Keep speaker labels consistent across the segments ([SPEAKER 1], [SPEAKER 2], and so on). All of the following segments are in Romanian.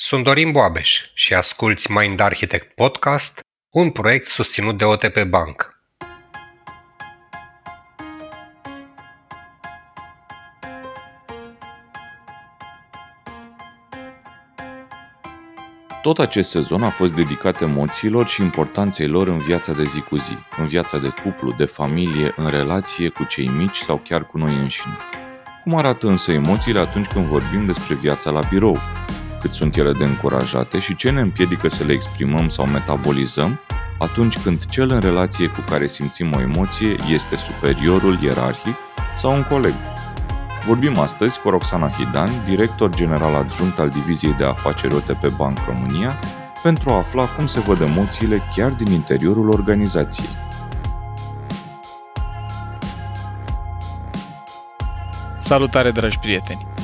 [SPEAKER 1] Sunt Dorin Boabeș și asculți Mind Architect Podcast, un proiect susținut de OTP Bank.
[SPEAKER 2] Tot acest sezon a fost dedicat emoțiilor și importanței lor în viața de zi cu zi, în viața de cuplu, de familie, în relație cu cei mici sau chiar cu noi înșine. Cum arată însă emoțiile atunci când vorbim despre viața la birou? Cât sunt ele de încurajate și ce ne împiedică să le exprimăm sau metabolizăm atunci când cel în relație cu care simțim o emoție este superiorul ierarhic sau un coleg? Vorbim astăzi cu Roxana Hidan, director general adjunct al Diviziei de Afaceri OTP Bank România, pentru a afla cum se văd emoțiile chiar din interiorul organizației.
[SPEAKER 3] Salutare, dragi prieteni!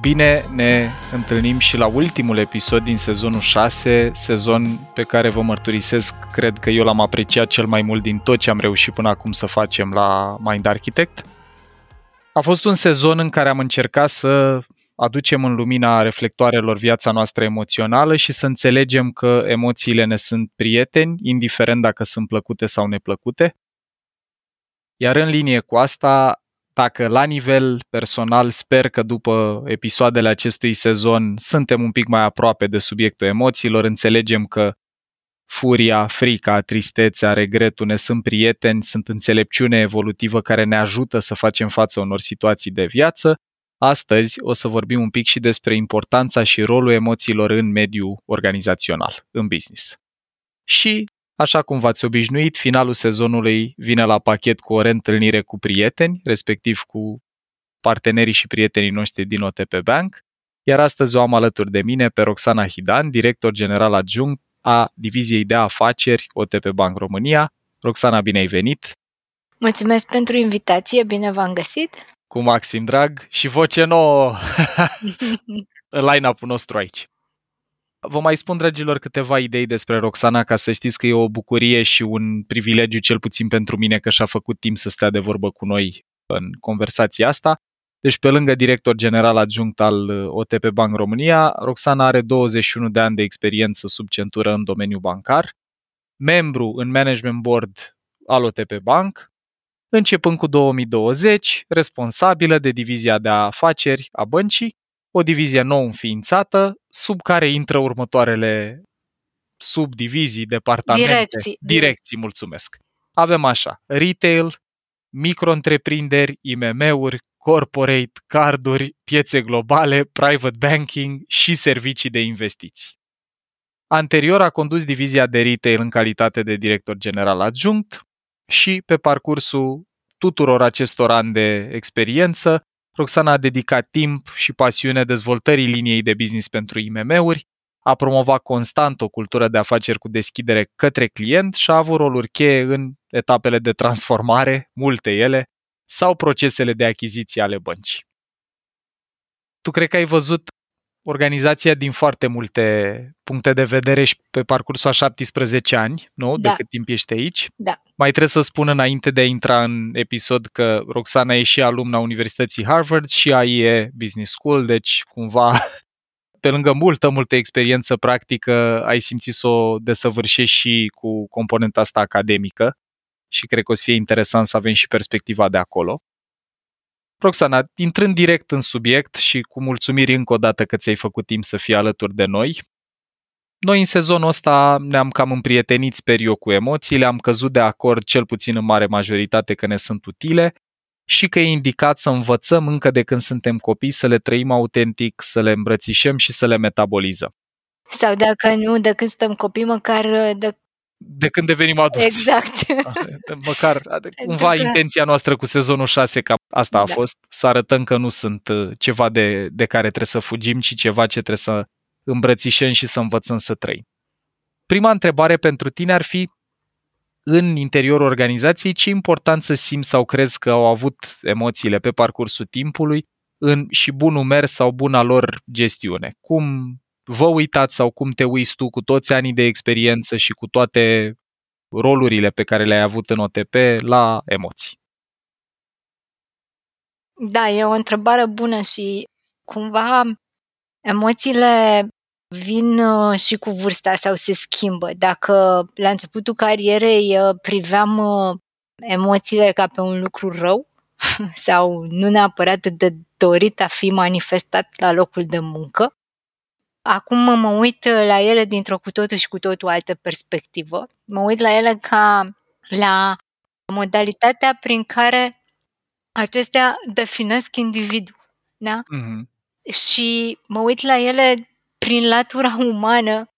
[SPEAKER 3] Bine ne întâlnim și la ultimul episod din sezonul 6, sezon pe care vă mărturisesc, cred că eu l-am apreciat cel mai mult din tot ce am reușit până acum să facem la Mind Architect. A fost un sezon în care am încercat să aducem în lumina reflectoarelor viața noastră emoțională și să înțelegem că emoțiile ne sunt prieteni, indiferent dacă sunt plăcute sau neplăcute. Iar în linie cu asta, dacă la nivel personal sper că după episoadele acestui sezon suntem un pic mai aproape de subiectul emoțiilor, înțelegem că furia, frica, tristețea, regretul ne sunt prieteni, sunt înțelepciune evolutivă care ne ajută să facem față unor situații de viață. Astăzi o să vorbim un pic și despre importanța și rolul emoțiilor în mediul organizațional, în business. Și, așa cum v-ați obișnuit, finalul sezonului vine la pachet cu o reîntâlnire cu prieteni, respectiv cu partenerii și prietenii noștri din OTP Bank, iar astăzi o am alături de mine pe Roxana Hidan, director general adjunct a Diviziei de Afaceri OTP Bank România. Roxana, bine ai venit!
[SPEAKER 4] Mulțumesc pentru invitație, bine v-am găsit!
[SPEAKER 3] Cu Maxim Drag și voce nouă în line-up-ul nostru aici. Vă mai spun, dragilor, câteva idei despre Roxana ca să știți că e o bucurie și un privilegiu, cel puțin pentru mine, că și-a făcut timp să stea de vorbă cu noi în conversația asta. Deci, pe lângă director general adjunct al uh, OTP Bank România, Roxana are 21 de ani de experiență sub centură în domeniul bancar, membru în management board al OTP Bank, începând cu 2020, responsabilă de divizia de afaceri a băncii, o divizie nou înființată, sub care intră următoarele subdivizii, departamente,
[SPEAKER 4] direcții,
[SPEAKER 3] direcții mulțumesc. Avem așa, retail, micro-întreprinderi, IMM-uri, corporate, carduri, piețe globale, private banking și servicii de investiții. Anterior a condus divizia de retail în calitate de director general adjunct și pe parcursul tuturor acestor ani de experiență, Roxana a dedicat timp și pasiune dezvoltării liniei de business pentru IMM-uri, a promovat constant o cultură de afaceri cu deschidere către client și a avut roluri cheie în etapele de transformare, multe ele, sau procesele de achiziție ale băncii. Tu cred că ai văzut organizația din foarte multe puncte de vedere și pe parcursul a 17 ani, nu?
[SPEAKER 4] Da.
[SPEAKER 3] De cât timp ești aici.
[SPEAKER 4] Da.
[SPEAKER 3] Mai trebuie să spun înainte de a intra în episod că Roxana e și alumna Universității Harvard și a IE Business School, deci cumva pe lângă multă, multă experiență practică, ai simțit să o desăvârșești și cu componenta asta academică și cred că o să fie interesant să avem și perspectiva de acolo. Roxana, intrând direct în subiect și cu mulțumiri încă o dată că ți-ai făcut timp să fii alături de noi, noi în sezonul ăsta ne-am cam împrietenit, sper eu, cu emoțiile, am căzut de acord cel puțin în mare majoritate că ne sunt utile și că e indicat să învățăm încă de când suntem copii, să le trăim autentic, să le îmbrățișăm și să le metabolizăm.
[SPEAKER 4] Sau dacă nu, de când suntem copii, măcar de...
[SPEAKER 3] De când devenim adulți.
[SPEAKER 4] Exact.
[SPEAKER 3] Măcar, cumva,
[SPEAKER 4] că-
[SPEAKER 3] intenția noastră cu sezonul 6, ca asta a
[SPEAKER 4] Da.
[SPEAKER 3] fost, să arătăm că nu sunt uh, ceva de, de care trebuie să fugim, ci ceva ce trebuie să îmbrățișăm și să învățăm să trăim. Prima întrebare pentru tine ar fi, în interiorul organizației, ce importanță simți sau crezi că au avut emoțiile pe parcursul timpului în și bunul mers sau buna lor gestiune? Cum vă uitați sau cum te uiți tu cu toți anii de experiență și cu toate rolurile pe care le-ai avut în OTP la emoții?
[SPEAKER 4] Da, e o întrebare bună și cumva emoțiile vin uh, și cu vârsta sau se schimbă. Dacă la începutul carierei uh, priveam uh, emoțiile ca pe un lucru rău sau nu neapărat de dorit a fi manifestat la locul de muncă, acum mă uit la ele dintr-o cu totul și cu totul altă perspectivă. Mă uit la ele ca la modalitatea prin care acestea definesc individul. Da? Mm-hmm. Și mă uit la ele prin latura umană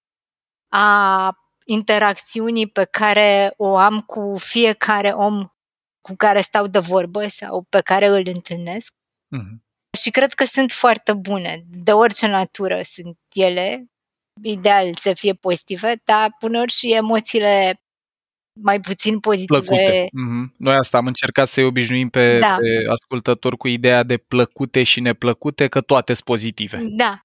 [SPEAKER 4] a interacțiunii pe care o am cu fiecare om cu care stau de vorbă sau pe care îl întâlnesc. Mm-hmm. Și cred că sunt foarte bune, de orice natură sunt ele, ideal să fie pozitive, dar uneori și emoțiile mai puțin pozitive.
[SPEAKER 3] Plăcute. Mm-hmm. Noi asta am încercat să-i obișnuim pe, da. pe ascultători cu ideea de plăcute și neplăcute, că toate sunt pozitive.
[SPEAKER 4] Da.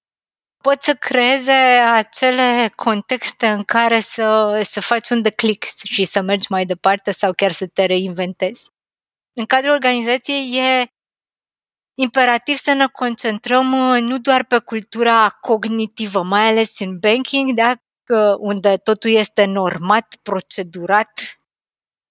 [SPEAKER 4] Pot să creeze acele contexte în care să, să faci un declic și să mergi mai departe sau chiar să te reinventezi. În cadrul organizației e imperativ să ne concentrăm uh, nu doar pe cultura cognitivă, mai ales în banking, da? unde totul este normat, procedurat,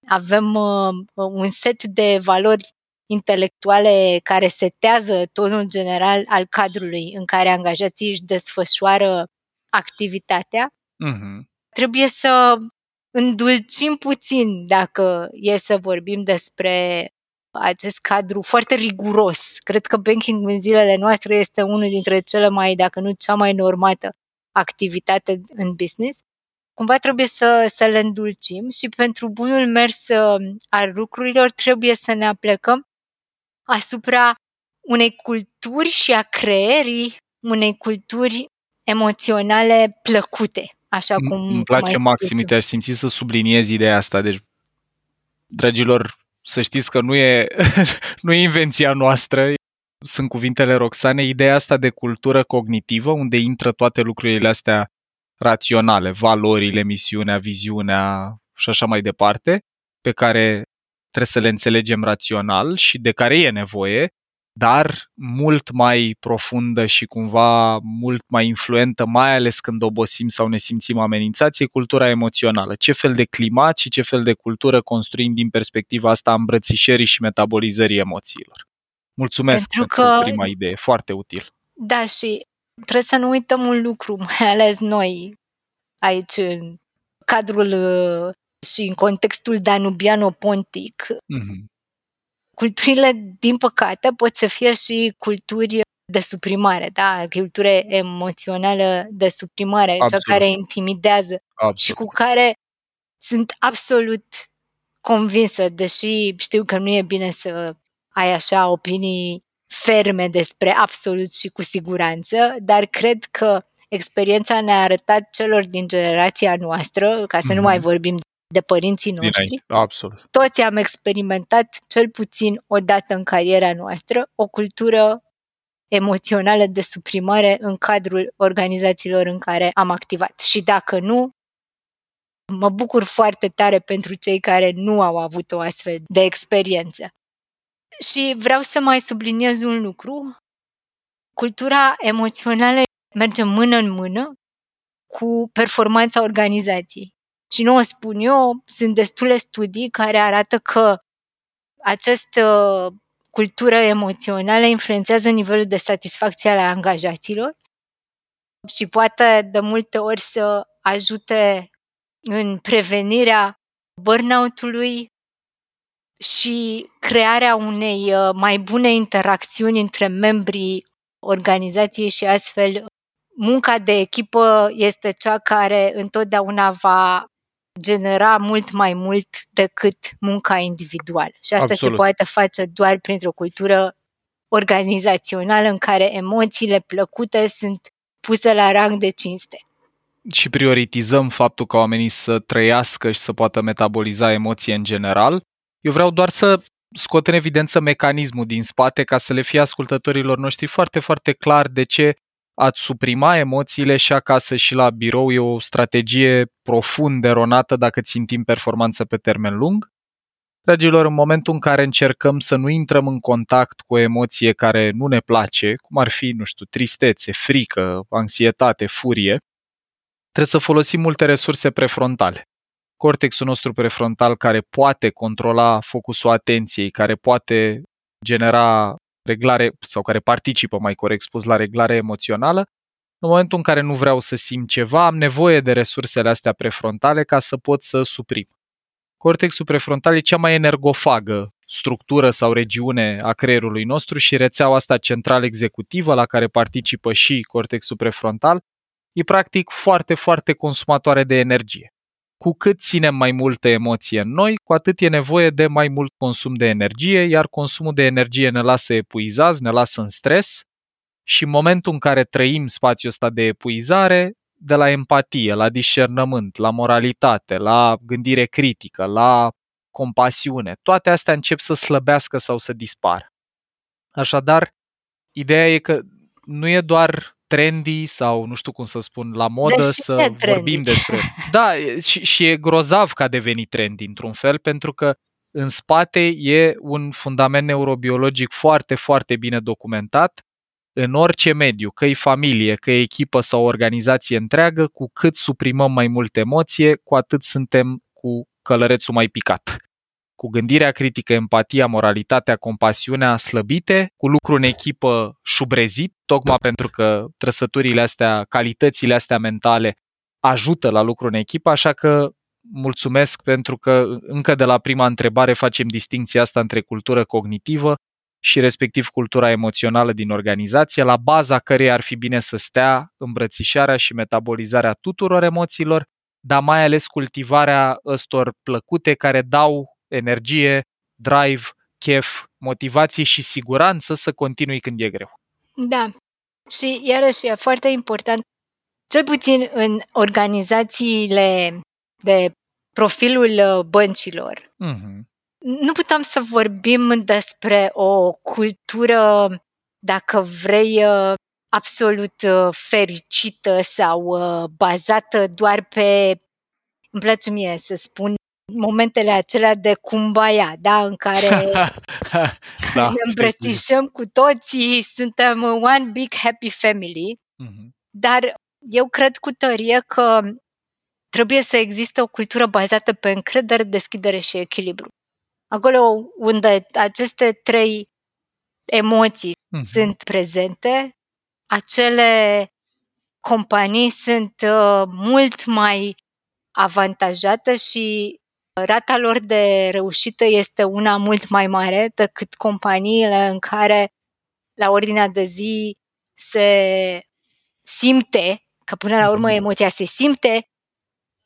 [SPEAKER 4] avem uh, un set de valori intelectuale care setează tonul general al cadrului în care angajații își desfășoară activitatea. Uh-huh. Trebuie să îndulcim puțin dacă e să vorbim despre acest cadru foarte riguros. Cred că banking în zilele noastre este unul dintre cele mai, dacă nu cea mai normată activitate în business. Cumva trebuie să, să le îndulcim și pentru bunul mers uh, al lucrurilor trebuie să ne aplecăm asupra unei culturi și a creierii unei culturi emoționale plăcute, așa cum
[SPEAKER 3] Îmi place maxim, te aș simți să subliniez ideea asta. Deci, dragilor, să știți că nu e, nu e invenția noastră, sunt cuvintele Roxane, ideea asta de cultură cognitivă, unde intră toate lucrurile astea raționale, valorile, misiunea, viziunea și așa mai departe, pe care trebuie să le înțelegem rațional și de care e nevoie, dar mult mai profundă și cumva mult mai influentă, mai ales când obosim sau ne simțim amenințați, e cultura emoțională. Ce fel de climat și ce fel de cultură construim din perspectiva asta a îmbrățișării și metabolizării emoțiilor. Mulțumesc pentru, pentru că, prima idee, foarte util.
[SPEAKER 4] Da, și trebuie să nu uităm un lucru, mai ales noi aici în cadrul uh, și în contextul danubiano-pontic. Mm-hmm. Culturile, din păcate, pot să fie și culturi de suprimare, da? Cultură emoțională de suprimare, absolut. cea care intimidează absolut. și cu care sunt absolut convinsă, deși știu că nu e bine să ai așa opinii ferme despre absolut și cu siguranță, dar cred că experiența ne-a arătat celor din generația noastră, ca să mm-hmm. nu mai mhm. vorbim de părinții noștri. Dinainte,
[SPEAKER 3] absolut.
[SPEAKER 4] Toți am experimentat cel puțin o dată în cariera noastră o cultură emoțională de suprimare în cadrul organizațiilor în care am activat. Și dacă nu, mă bucur foarte tare pentru cei care nu au avut o astfel de experiență. Și vreau să mai subliniez un lucru. Cultura emoțională merge mână în mână cu performanța organizației. Și nu o spun eu, sunt destule studii care arată că această cultură emoțională influențează nivelul de satisfacție al angajaților și poate de multe ori să ajute în prevenirea burnout-ului, și crearea unei uh, mai bune interacțiuni între membrii organizației și astfel munca de echipă este cea care întotdeauna va genera mult mai mult decât munca individuală. Și asta Absolut. se poate face doar printr-o cultură organizațională în care emoțiile plăcute sunt puse la rang de cinste.
[SPEAKER 3] Și prioritizăm faptul că oamenii să trăiască și să poată metaboliza emoții în general eu vreau doar să scot în evidență mecanismul din spate ca să le fie ascultătorilor noștri foarte, foarte clar de ce ați suprima emoțiile și acasă și la birou e o strategie profund eronată dacă țintim performanță pe termen lung. Dragilor, în momentul în care încercăm să nu intrăm în contact cu o emoție care nu ne place, cum ar fi, nu știu, tristețe, frică, anxietate, furie, trebuie să folosim multe resurse prefrontale. Cortexul nostru prefrontal care poate controla focusul atenției, care poate genera reglare sau care participă, mai corect spus, la reglare emoțională, în momentul în care nu vreau să simt ceva, am nevoie de resursele astea prefrontale ca să pot să suprim. Cortexul prefrontal e cea mai energofagă structură sau regiune a creierului nostru și rețeaua asta central executivă la care participă și cortexul prefrontal e practic foarte, foarte consumatoare de energie. Cu cât ținem mai multă emoție în noi, cu atât e nevoie de mai mult consum de energie, iar consumul de energie ne lasă epuizați, ne lasă în stres și în momentul în care trăim spațiul ăsta de epuizare, de la empatie, la discernământ, la moralitate, la gândire critică, la compasiune, toate astea încep să slăbească sau să dispară. Așadar, ideea e că nu e doar trendy sau nu știu cum să spun, la modă
[SPEAKER 4] Deși
[SPEAKER 3] să
[SPEAKER 4] e trendy.
[SPEAKER 3] vorbim despre. Da, și, și e grozav că a devenit trendy într-un fel, pentru că în spate e un fundament neurobiologic foarte, foarte bine documentat în orice mediu, că e familie, că e echipă sau o organizație întreagă, cu cât suprimăm mai multe emoție, cu atât suntem cu călărețul mai picat. Cu gândirea critică, empatia, moralitatea, compasiunea slăbite, cu lucru în echipă șubrezit, tocmai pentru că trăsăturile astea, calitățile astea mentale ajută la lucru în echipă, așa că mulțumesc pentru că încă de la prima întrebare facem distinția asta între cultură cognitivă și respectiv cultura emoțională din organizație, la baza cărei ar fi bine să stea îmbrățișarea și metabolizarea tuturor emoțiilor, dar mai ales cultivarea ăstor plăcute care dau energie, drive, chef, motivație și siguranță să continui când e greu.
[SPEAKER 4] Da. Și iarăși e foarte important, cel puțin în organizațiile de profilul uh, băncilor,
[SPEAKER 3] Mm-hmm.
[SPEAKER 4] nu putem să vorbim despre o cultură, dacă vrei, uh, absolut uh, fericită sau uh, bazată doar pe, îmi place mie să spun, momentele acelea de cumbaya, da, în care
[SPEAKER 3] da,
[SPEAKER 4] ne îmbrățișăm cu toții, suntem one big happy family,
[SPEAKER 3] Mm-hmm.
[SPEAKER 4] dar eu cred cu tărie că trebuie să existe o cultură bazată pe încredere, deschidere și echilibru. Acolo unde aceste trei emoții
[SPEAKER 3] Mhm.
[SPEAKER 4] sunt prezente, acele companii sunt uh, mult mai avantajate și rata lor de reușită este una mult mai mare decât companiile în care la ordinea de zi se simte, că până la urmă
[SPEAKER 3] Mhm.
[SPEAKER 4] emoția se simte,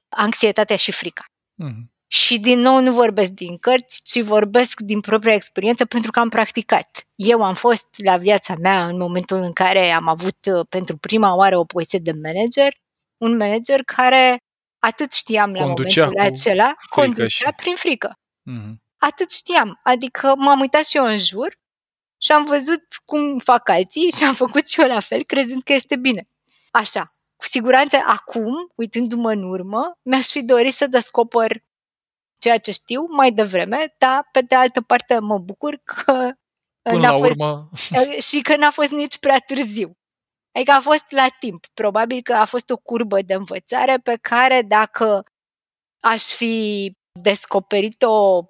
[SPEAKER 4] anxietatea și frica.
[SPEAKER 3] Mm-hmm.
[SPEAKER 4] Și din nou nu vorbesc din cărți, ci vorbesc din propria experiență pentru că am practicat. Eu am fost la viața mea în momentul în care am avut uh, pentru prima oară o poziție de manager, un manager care atât știam la
[SPEAKER 3] Conducea
[SPEAKER 4] momentul
[SPEAKER 3] cu
[SPEAKER 4] acela,
[SPEAKER 3] frică
[SPEAKER 4] conducea
[SPEAKER 3] și-
[SPEAKER 4] prin frică.
[SPEAKER 3] Mm-hmm.
[SPEAKER 4] Atât știam. Adică m-am uitat și eu în jur și am văzut cum fac alții și am făcut și eu la fel, crezând că este bine. Așa. Cu siguranță acum, uitându-mă în urmă, mi-aș fi dorit să descoper ceea ce știu mai devreme, dar pe de altă parte mă bucur că
[SPEAKER 3] Până
[SPEAKER 4] n-a
[SPEAKER 3] la
[SPEAKER 4] fost,
[SPEAKER 3] urmă,
[SPEAKER 4] și că n-a fost nici prea târziu. Adică a fost la timp. Probabil că a fost o curbă de învățare pe care dacă aș fi descoperit-o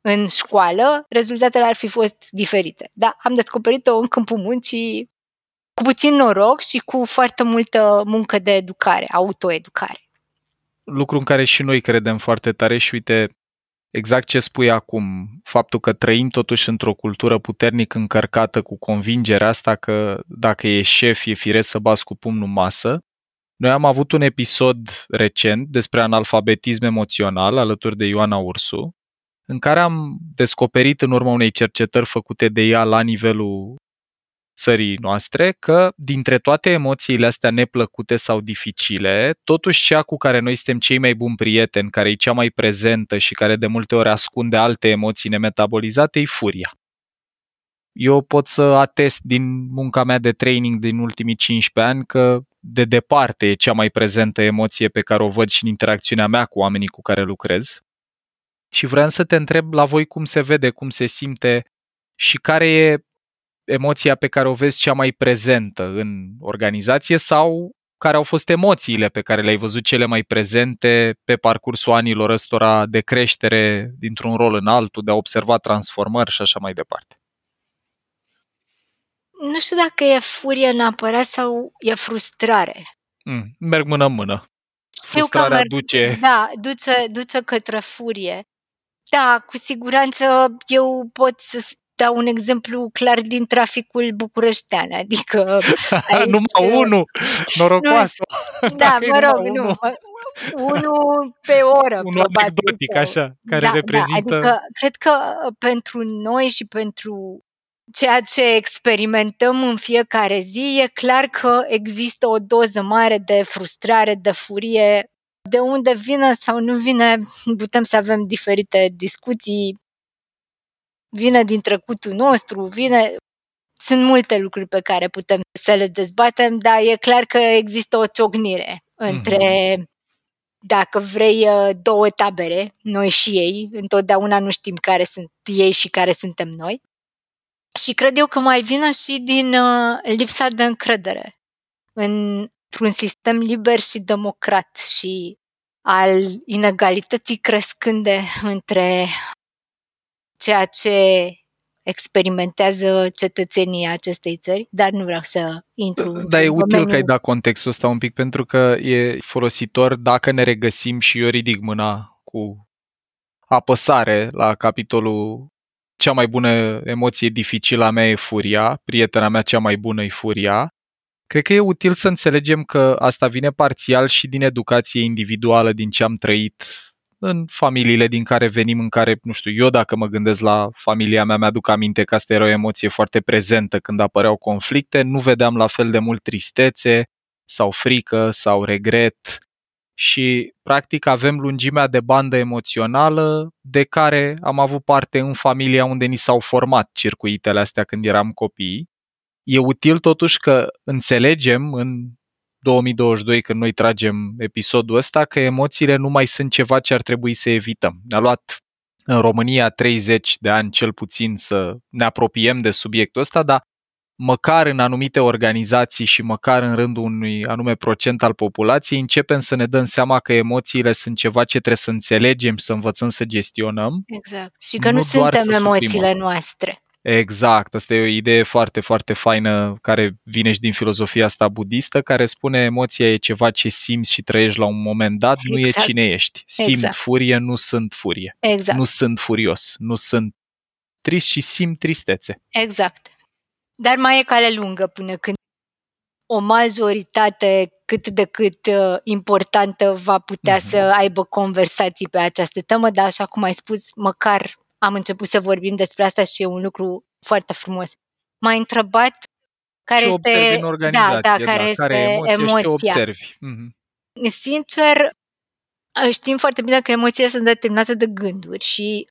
[SPEAKER 4] în școală, rezultatele ar fi fost diferite. Da, am descoperit-o în câmpul muncii cu puțin noroc și cu foarte multă muncă de educare, autoeducare.
[SPEAKER 3] lucru în care și noi credem foarte tare și uite, exact ce spui acum, faptul că trăim totuși într-o cultură puternic încărcată cu convingerea asta că dacă e șef, e firesc să bați cu pumnul în masă. Noi am avut un episod recent despre analfabetism emoțional alături de Ioana Ursu, în care am descoperit în urma unei cercetări făcute de ea la nivelul țării noastre că dintre toate emoțiile astea neplăcute sau dificile, totuși cea cu care noi suntem cei mai buni prieteni, care e cea mai prezentă și care de multe ori ascunde alte emoții nemetabolizate, e furia. Eu pot să atest din munca mea de training din ultimii 15 ani că de departe e cea mai prezentă emoție pe care o văd și în interacțiunea mea cu oamenii cu care lucrez. Și vreau să te întreb la voi cum se vede, cum se simte și care e emoția pe care o vezi cea mai prezentă în organizație sau care au fost emoțiile pe care le-ai văzut cele mai prezente pe parcursul anilor ăstora de creștere dintr-un rol în altul, de a observa transformări și așa mai departe?
[SPEAKER 4] Nu știu dacă e furie neapărat sau e frustrare.
[SPEAKER 3] Mm, merg mână-mână.
[SPEAKER 4] Știu
[SPEAKER 3] Frustrarea
[SPEAKER 4] că merg,
[SPEAKER 3] duce...
[SPEAKER 4] Da, duce, duce către furie. Da, cu siguranță eu pot să dau un exemplu clar din traficul bucureștean, adică aici,
[SPEAKER 3] Numai unul, norocoasă.
[SPEAKER 4] Da,
[SPEAKER 3] Dacă e
[SPEAKER 4] mă rog,
[SPEAKER 3] numai
[SPEAKER 4] nu.
[SPEAKER 3] unul.
[SPEAKER 4] mă- Unul pe oră,
[SPEAKER 3] Unul
[SPEAKER 4] probabil.
[SPEAKER 3] anecdotic, așa, care
[SPEAKER 4] da,
[SPEAKER 3] reprezintă...
[SPEAKER 4] Da, adică cred că pentru noi și pentru ceea ce experimentăm în fiecare zi, e clar că există o doză mare de frustrare, de furie. De unde vine sau nu vine, putem să avem diferite discuții. Vine din trecutul nostru, vine... Sunt multe lucruri pe care putem să le dezbatem, dar e clar că există o ciocnire între dacă vrei uh, două tabere, noi și ei, întotdeauna nu știm care sunt ei și care suntem noi. Și cred eu că mai vine și din uh, lipsa de încredere în, într-un sistem liber și democrat și al inegalității crescânde între ceea ce experimentează cetățenii acestei țări, dar nu vreau să intru în
[SPEAKER 3] Dar e util
[SPEAKER 4] domeniul-
[SPEAKER 3] că ai dat contextul ăsta un pic, pentru că e folositor dacă ne regăsim și eu ridic mâna cu apăsare la capitolul cea mai bună emoție dificilă a mea e furia, prietena mea cea mai bună e furia. Cred că e util să înțelegem că asta vine parțial și din educație individuală, din ce am trăit în familiile din care venim, în care, nu știu, eu dacă mă gândesc la familia mea, mi-aduc aminte că asta era o emoție foarte prezentă când apăreau conflicte, nu vedeam la fel de mult tristețe sau frică sau regret și practic avem lungimea de bandă emoțională de care am avut parte în familia unde ni s-au format circuitele astea când eram copii. E util totuși că înțelegem în 2022 când noi tragem episodul ăsta că emoțiile nu mai sunt ceva ce ar trebui să evităm. Ne-a luat în România 30 de ani cel puțin să ne apropiem de subiectul ăsta, dar măcar în anumite organizații și măcar în rândul unui anume procent al populației, începem să ne dăm seama că emoțiile sunt ceva ce trebuie să înțelegem, să învățăm să gestionăm.
[SPEAKER 4] Exact. Și că nu,
[SPEAKER 3] Nu doar
[SPEAKER 4] suntem
[SPEAKER 3] să
[SPEAKER 4] emoțiile
[SPEAKER 3] suprimăm.
[SPEAKER 4] noastre.
[SPEAKER 3] Exact, asta e o idee foarte, foarte faină care vine și din filozofia asta budistă, care spune emoția e ceva ce simți și trăiești la un moment dat, nu e
[SPEAKER 4] Exact.
[SPEAKER 3] cine ești. Simt
[SPEAKER 4] Exact.
[SPEAKER 3] furie, nu sunt furie.
[SPEAKER 4] Exact.
[SPEAKER 3] Nu sunt furios, nu sunt trist și simt tristețe.
[SPEAKER 4] Exact. Dar mai e cale lungă până când o majoritate cât de cât uh, importantă va putea
[SPEAKER 3] Mhm.
[SPEAKER 4] să aibă conversații pe această temă, dar așa cum ai spus, măcar am început să vorbim despre asta și e un lucru foarte frumos. M-ai întrebat care
[SPEAKER 3] ce observi
[SPEAKER 4] este,
[SPEAKER 3] în organizație,
[SPEAKER 4] da, da, care este
[SPEAKER 3] care e emoția, și ce
[SPEAKER 4] emoția.
[SPEAKER 3] observi. Mhm.
[SPEAKER 4] Sincer, știm foarte bine că emoțiile sunt determinate de gânduri și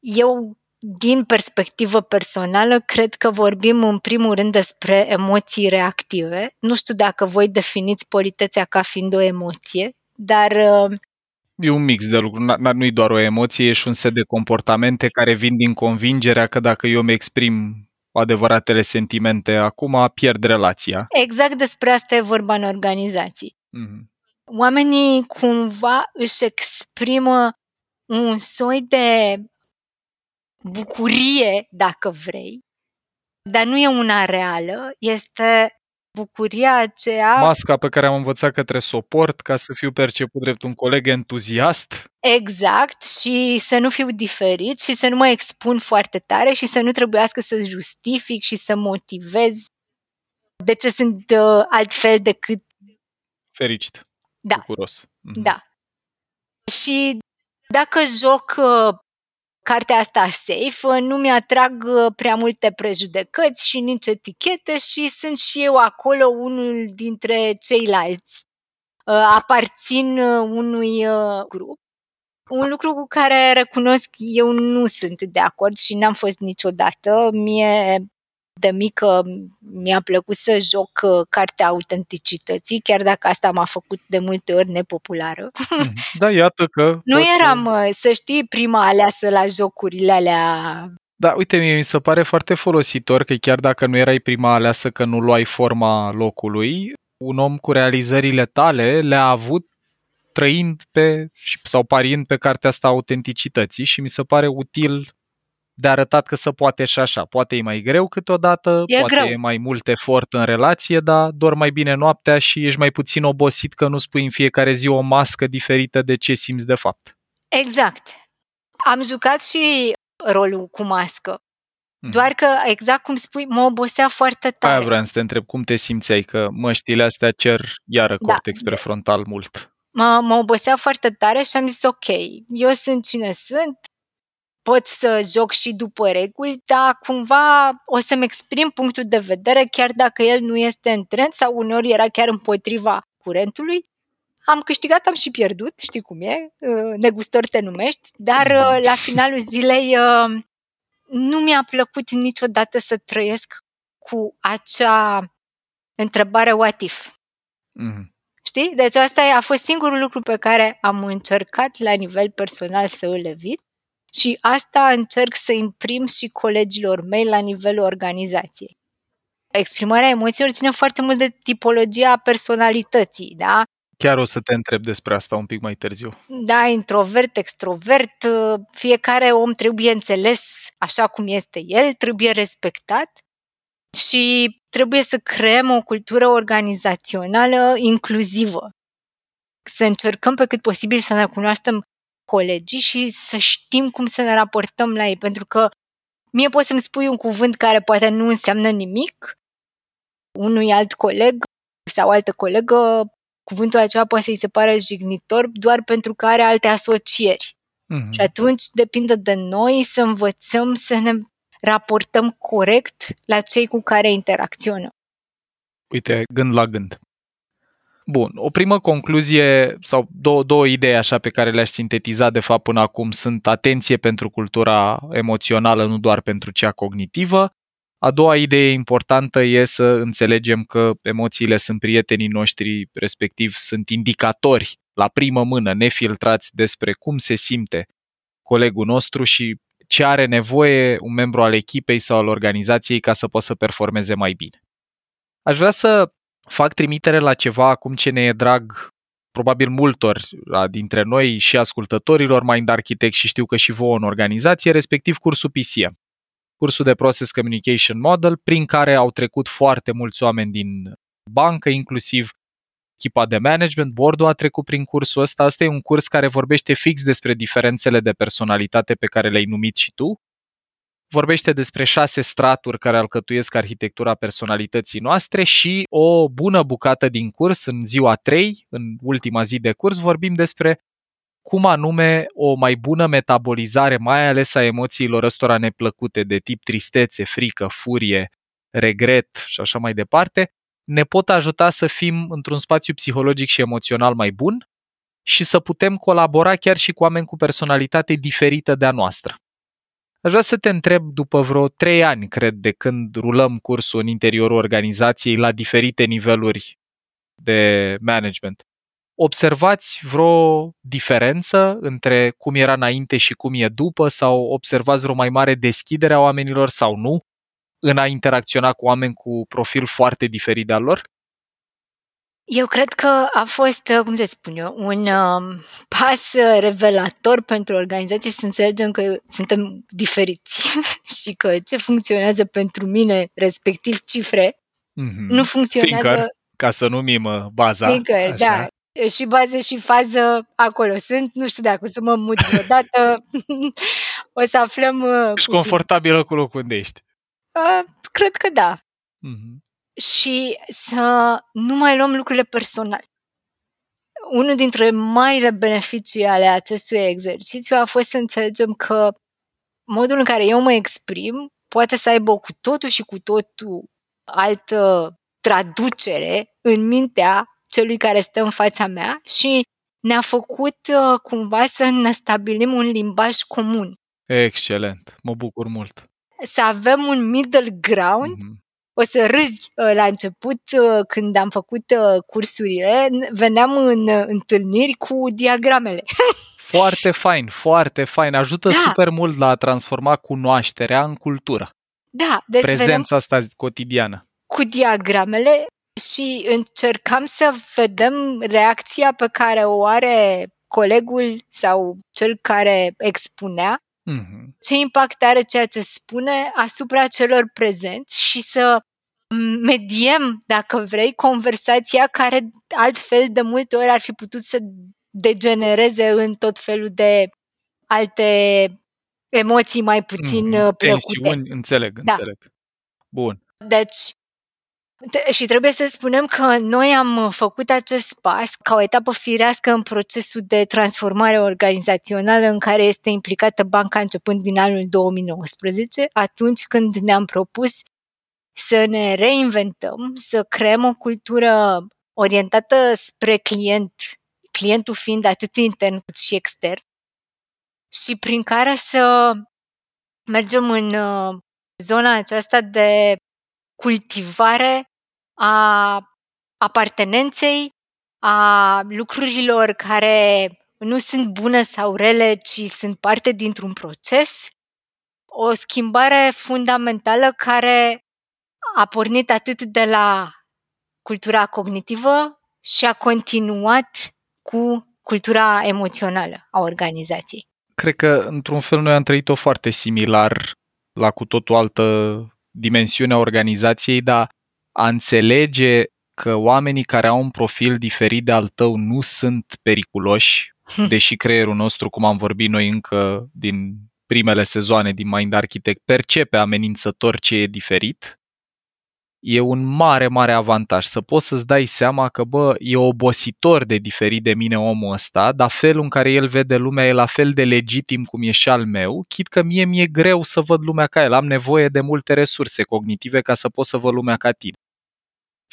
[SPEAKER 4] eu, din perspectivă personală, cred că vorbim în primul rând despre emoții reactive. Nu știu dacă voi definiți politețea ca fiind o emoție, dar uh,
[SPEAKER 3] E un mix de lucruri, n- nu e doar o emoție, e și un set de comportamente care vin din convingerea că dacă eu mi exprim adevăratele sentimente acum, pierd relația.
[SPEAKER 4] exact despre asta e vorba în organizații.
[SPEAKER 3] Mhm.
[SPEAKER 4] Oamenii cumva își exprimă un soi de bucurie, dacă vrei, dar nu e una reală, este bucuria aceea
[SPEAKER 3] Masca pe care am învățat că trebuie să o port ca să fiu perceput drept un coleg entuziast.
[SPEAKER 4] exact și să nu fiu diferit și să nu mă expun foarte tare și să nu trebuiască să justific și să motivez de ce sunt uh, altfel decât
[SPEAKER 3] Fericit.
[SPEAKER 4] Da.
[SPEAKER 3] Bucuros. Mhm.
[SPEAKER 4] Da. Și dacă joc uh, cartea asta safe, uh, nu mi-atrag uh, prea multe prejudecăți și nici etichete și sunt și eu acolo unul dintre ceilalți. Uh, aparțin uh, unui uh, grup. Un lucru cu care recunosc eu nu sunt de acord și n-am fost niciodată. Mie de mică mi-a plăcut să joc uh, cartea autenticității, chiar dacă asta m-a făcut de multe ori nepopulară.
[SPEAKER 3] Mhm. Da, iată că...
[SPEAKER 4] nu
[SPEAKER 3] tot,
[SPEAKER 4] eram, uh, să știi, prima aleasă la jocurile alea
[SPEAKER 3] Da, uite, mie mi se pare foarte folositor că chiar dacă nu erai prima aleasă că nu luai forma locului, un om cu realizările tale le-a avut trăind pe sau parind pe cartea asta autenticității și mi se pare util de arătat că se poate și așa. Poate e mai greu câteodată,
[SPEAKER 4] E
[SPEAKER 3] poate
[SPEAKER 4] greu.
[SPEAKER 3] e mai mult efort în relație, dar dormi mai bine noaptea și ești mai puțin obosit că nu spui în fiecare zi o mască diferită de ce simți de fapt.
[SPEAKER 4] Exact. Am jucat și rolul cu mască.
[SPEAKER 3] Mhm.
[SPEAKER 4] Doar că, exact cum spui, mă obosea foarte
[SPEAKER 3] Aia
[SPEAKER 4] tare.
[SPEAKER 3] vreau să te întreb, cum te simțeai că măștile astea cer iară
[SPEAKER 4] Da.
[SPEAKER 3] cortex prefrontal mult?
[SPEAKER 4] Mă, mă obosea foarte tare și am zis, ok, eu sunt cine sunt, pot să joc și după reguli, dar cumva o să-mi exprim punctul de vedere, chiar dacă el nu este în trend sau uneori era chiar împotriva curentului. Am câștigat, am și pierdut, știi cum e, uh, negustor te numești, dar uh, la finalul zilei uh, nu mi-a plăcut niciodată să trăiesc cu acea întrebare what if.
[SPEAKER 3] Mhm.
[SPEAKER 4] Știi? Deci asta e- a fost singurul lucru pe care am încercat la nivel personal să îl evit și asta încerc să imprim și colegilor mei la nivelul organizației. Exprimarea emoțiilor ține foarte mult de tipologia personalității, da?
[SPEAKER 3] Chiar o să te întreb despre asta un pic mai târziu.
[SPEAKER 4] Da, introvert, extrovert, fiecare om trebuie înțeles așa cum este el, trebuie respectat și trebuie să creăm o cultură organizațională inclusivă. Să încercăm pe cât posibil să ne cunoaștem colegii și să știm cum să ne raportăm la ei, pentru că mie poți să-mi spui un cuvânt care poate nu înseamnă nimic, unui alt coleg sau altă colegă, cuvântul acela poate să-i se pare jignitor doar pentru că are alte asocieri.
[SPEAKER 3] Mhm.
[SPEAKER 4] Și atunci depinde de noi să învățăm să ne raportăm corect la cei cu care interacționăm.
[SPEAKER 3] Uite, gând la gând. Bun, o primă concluzie sau două, două idei așa pe care le-aș sintetiza de fapt până acum sunt atenție pentru cultura emoțională, nu doar pentru cea cognitivă. A doua idee importantă e să înțelegem că emoțiile sunt prietenii noștri, respectiv sunt indicatori la primă mână, nefiltrați despre cum se simte colegul nostru și ce are nevoie un membru al echipei sau al organizației ca să poată să performeze mai bine. Aș vrea să fac trimitere la ceva acum ce ne e drag probabil multor dintre noi și ascultătorilor Mind Architect și știu că și vouă în organizație, respectiv cursul PCM, cursul de Process Communication Model, prin care au trecut foarte mulți oameni din bancă, inclusiv echipa de management, board a trecut prin cursul ăsta. Asta e un curs care vorbește fix despre diferențele de personalitate pe care le-ai numit și tu. Vorbește despre șase straturi care alcătuiesc arhitectura personalității noastre și o bună bucată din curs, în ziua 3, în ultima zi de curs, vorbim despre cum anume o mai bună metabolizare, mai ales a emoțiilor ăstora neplăcute de tip tristețe, frică, furie, regret și așa mai departe, ne pot ajuta să fim într-un spațiu psihologic și emoțional mai bun și să putem colabora chiar și cu oameni cu personalitate diferită de a noastră. Aș vrea să te întreb, după vreo trei ani, cred, de când rulăm cursul în interiorul organizației la diferite niveluri de management, observați vreo diferență între cum era înainte și cum e după sau observați vreo mai mare deschidere a oamenilor sau nu în a interacționa cu oameni cu profil foarte diferit de-al lor?
[SPEAKER 4] Eu cred că a fost, cum să spun eu, un um, pas revelator pentru organizație să înțelegem că suntem diferiți și că ce funcționează pentru mine, respectiv cifre,
[SPEAKER 3] mm-hmm.
[SPEAKER 4] nu funcționează...
[SPEAKER 3] Thinker, ca să numim uh, baza.
[SPEAKER 4] Thinker,
[SPEAKER 3] așa.
[SPEAKER 4] da. Și bază și fază acolo sunt. Nu știu dacă o să mă mut vreodată. o să aflăm... Uh,
[SPEAKER 3] și confortabilă cu locul unde ești.
[SPEAKER 4] Uh, cred că da.
[SPEAKER 3] Mm-hmm
[SPEAKER 4] și să nu mai luăm lucrurile personale. Unul dintre marile beneficii ale acestui exercițiu a fost să înțelegem că modul în care eu mă exprim poate să aibă cu totul și cu totul altă traducere în mintea celui care stă în fața mea și ne-a făcut uh, cumva să ne stabilim un limbaj comun.
[SPEAKER 3] Excelent, mă bucur mult.
[SPEAKER 4] să avem un middle ground. Mm-hmm. O să râzi uh, la început, uh, când am făcut uh, cursurile, veneam în întâlniri cu diagramele.
[SPEAKER 3] Foarte fain, foarte fain. Ajută da. super mult la a transforma cunoașterea în cultură.
[SPEAKER 4] Da,
[SPEAKER 3] deci Prezența asta cotidiană.
[SPEAKER 4] Cu diagramele și încercam să vedem reacția pe care o are colegul sau cel care expunea, mm-hmm. ce impact are ceea ce spune asupra celor prezenți și să mediem, dacă vrei, conversația care altfel de multe ori ar fi putut să degenereze în tot felul de alte emoții mai puțin mm, plăcute.
[SPEAKER 3] Tensiuni, înțeleg, da. înțeleg. Bun.
[SPEAKER 4] Deci, și trebuie să spunem că noi am făcut acest pas ca o etapă firească în procesul de transformare organizațională în care este implicată banca începând din anul 2019, atunci când ne-am propus să ne reinventăm, să creăm o cultură orientată spre client, clientul fiind atât intern cât și extern, și prin care să mergem în uh, zona aceasta de cultivare a apartenenței, a lucrurilor care nu sunt bune sau rele, ci sunt parte dintr-un proces, o schimbare fundamentală care a pornit atât de la cultura cognitivă și a continuat cu cultura emoțională a organizației.
[SPEAKER 3] Cred că, într-un fel, noi am trăit-o foarte similar la cu totul altă dimensiune a organizației, dar a înțelege că oamenii care au un profil diferit de al tău nu sunt periculoși, deși creierul nostru, cum am vorbit noi încă din primele sezoane din Mind Architect, percepe amenințător ce e diferit, e un mare, mare avantaj. Să poți să-ți dai seama că, bă, e obositor de diferit de mine omul ăsta, dar felul în care el vede lumea e la fel de legitim cum e și al meu, chit că mie mi-e greu să văd lumea ca el, am nevoie de multe resurse cognitive ca să pot să văd lumea ca tine.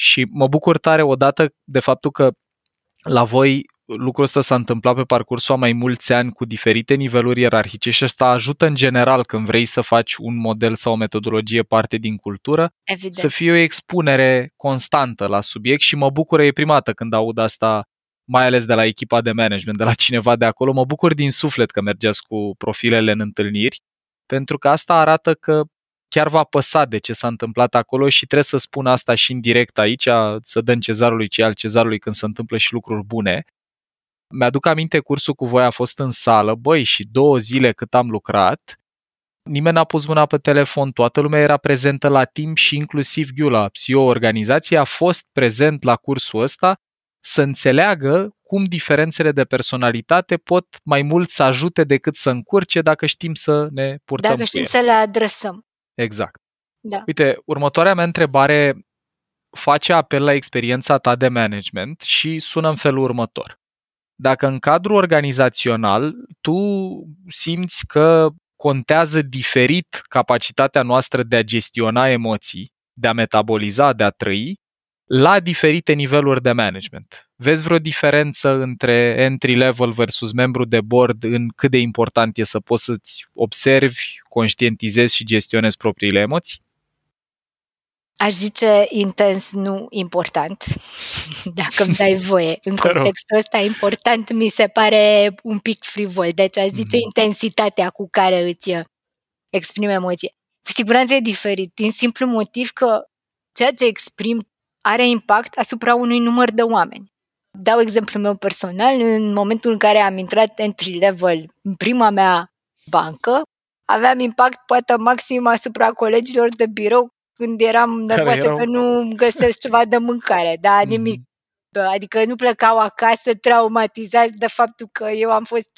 [SPEAKER 3] Și mă bucur tare odată de faptul că la voi lucrul ăsta s-a întâmplat pe parcursul a mai mulți ani cu diferite niveluri ierarhice și asta ajută în general când vrei să faci un model sau o metodologie parte din cultură,
[SPEAKER 4] Evident.
[SPEAKER 3] să fie o expunere constantă la subiect și mă bucură e primată când aud asta mai ales de la echipa de management, de la cineva de acolo. Mă bucur din suflet că mergeți cu profilele în întâlniri, pentru că asta arată că chiar va păsa de ce s-a întâmplat acolo și trebuie să spun asta și în direct aici, să dăm cezarului ce al cezarului când se întâmplă și lucruri bune. Mi-aduc aminte, cursul cu voi a fost în sală, băi, și două zile cât am lucrat, nimeni n-a pus mâna pe telefon, toată lumea era prezentă la timp și inclusiv Ghiula, CEO organizației, a fost prezent la cursul ăsta să înțeleagă cum diferențele de personalitate pot mai mult să ajute decât să încurce dacă știm să ne purtăm
[SPEAKER 4] Dacă știm să le adresăm.
[SPEAKER 3] Exact.
[SPEAKER 4] Da.
[SPEAKER 3] Uite, următoarea mea întrebare face apel la experiența ta de management și sună în felul următor. Dacă în cadrul organizațional tu simți că contează diferit capacitatea noastră de a gestiona emoții, de a metaboliza, de a trăi, la diferite niveluri de management. Vezi vreo diferență între entry level versus membru de board în cât de important e să poți să-ți observi, conștientizezi și gestionezi propriile emoții?
[SPEAKER 4] Aș zice intens, nu important, dacă îmi dai voie. În contextul ăsta, important mi se pare un pic frivol. Deci aș zice mm. intensitatea cu care îți exprimi emoție. Cu siguranță e diferit, din simplu motiv că ceea ce exprim are impact asupra unui număr de oameni. Dau exemplul meu personal, în momentul în care am intrat entry level în prima mea bancă, aveam impact poate maxim asupra colegilor de birou când eram nervoasă erau... că nu găsesc ceva de mâncare, da, nimic. Mm. Adică nu plecau acasă traumatizați de faptul că eu am fost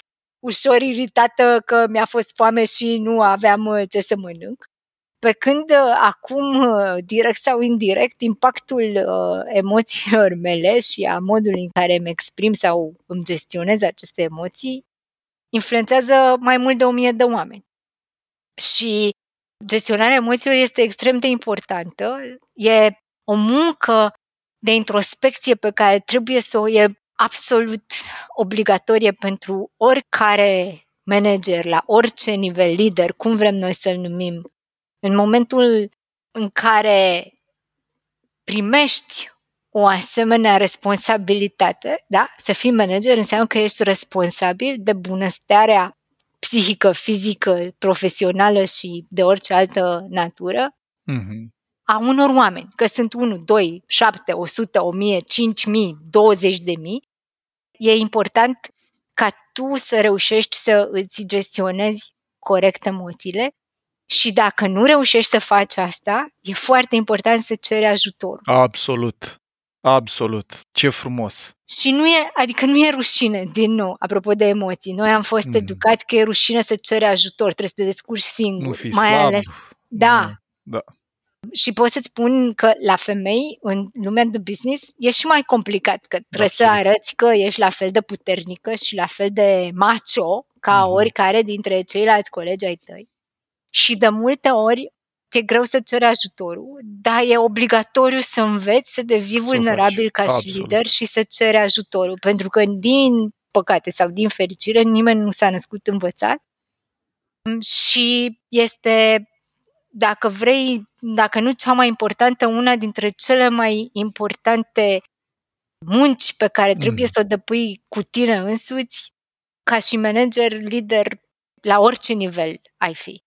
[SPEAKER 4] ușor iritată că mi-a fost foame și nu aveam uh, ce să mănânc. Pe când uh, acum, uh, direct sau indirect, impactul emoțiilor mele și a modului în care îmi exprim sau îmi gestionez aceste emoții influențează mai mult de o mie de oameni. Și gestionarea emoțiilor este extrem de importantă. E o muncă de introspecție pe care trebuie să o e absolut obligatorie pentru oricare manager, la orice nivel lider, cum vrem noi să-l numim, În momentul în care primești o asemenea responsabilitate, da? Să fii manager înseamnă că ești responsabil de bunăstarea psihică, fizică, profesională și de orice altă natură
[SPEAKER 3] Mm-hmm.
[SPEAKER 4] a unor oameni, că sunt 1, 2, 7, 100, 1000, 5000, 20 de mii, e important ca tu să reușești să îți gestionezi corect emoțiile și dacă nu reușești să faci asta, e foarte important să ceri ajutor.
[SPEAKER 3] Absolut. Absolut. Ce frumos.
[SPEAKER 4] Și nu e, adică nu e rușine, din nou, apropo de emoții. Noi am fost
[SPEAKER 3] Mm.
[SPEAKER 4] educați că e rușine să ceri ajutor, trebuie să te descurci singur.
[SPEAKER 3] Nu fi
[SPEAKER 4] mai
[SPEAKER 3] slab.
[SPEAKER 4] ales, da,
[SPEAKER 3] Da.
[SPEAKER 4] Și pot să-ți spun că la femei, în lumea de business, e și mai complicat, că trebuie să
[SPEAKER 3] Absolut.
[SPEAKER 4] arăți că ești la fel de puternică și la fel de macho ca
[SPEAKER 3] Mhm.
[SPEAKER 4] oricare dintre ceilalți colegi ai tăi. Și de multe ori ți-e greu să ceri ajutorul, dar e obligatoriu să înveți să devii
[SPEAKER 3] Să o
[SPEAKER 4] vulnerabil
[SPEAKER 3] faci.
[SPEAKER 4] ca și
[SPEAKER 3] Absolut.
[SPEAKER 4] lider și să ceri ajutorul, pentru că din păcate sau din fericire nimeni nu s-a născut învățat și este dacă vrei, dacă nu cea mai importantă, una dintre cele mai importante munci pe care trebuie
[SPEAKER 3] Mhm.
[SPEAKER 4] să o depui cu tine însuți, ca și manager, lider, la orice nivel ai fi.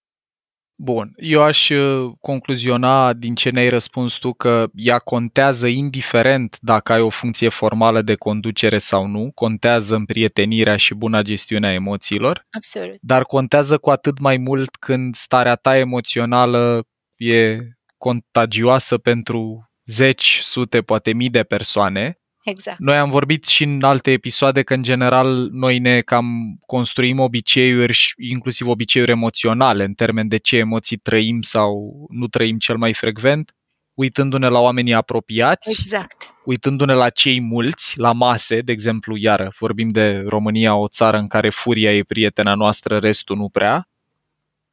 [SPEAKER 3] Bun, eu aș uh, concluziona din ce ne-ai răspuns tu că ea contează indiferent dacă ai o funcție formală de conducere sau nu, contează împrietenirea și buna gestiune a emoțiilor,
[SPEAKER 4] Absolut.
[SPEAKER 3] dar contează cu atât mai mult când starea ta emoțională e contagioasă pentru zeci, sute, poate mii de persoane.
[SPEAKER 4] Exact.
[SPEAKER 3] Noi am vorbit și în alte episoade că, în general, noi ne cam construim obiceiuri, și inclusiv obiceiuri emoționale, în termen de ce emoții trăim sau nu trăim cel mai frecvent, uitându-ne la oamenii apropiați,
[SPEAKER 4] Exact.
[SPEAKER 3] uitându-ne la cei mulți, la mase, de exemplu, iară, vorbim de România, o țară în care furia e prietena noastră, restul nu prea,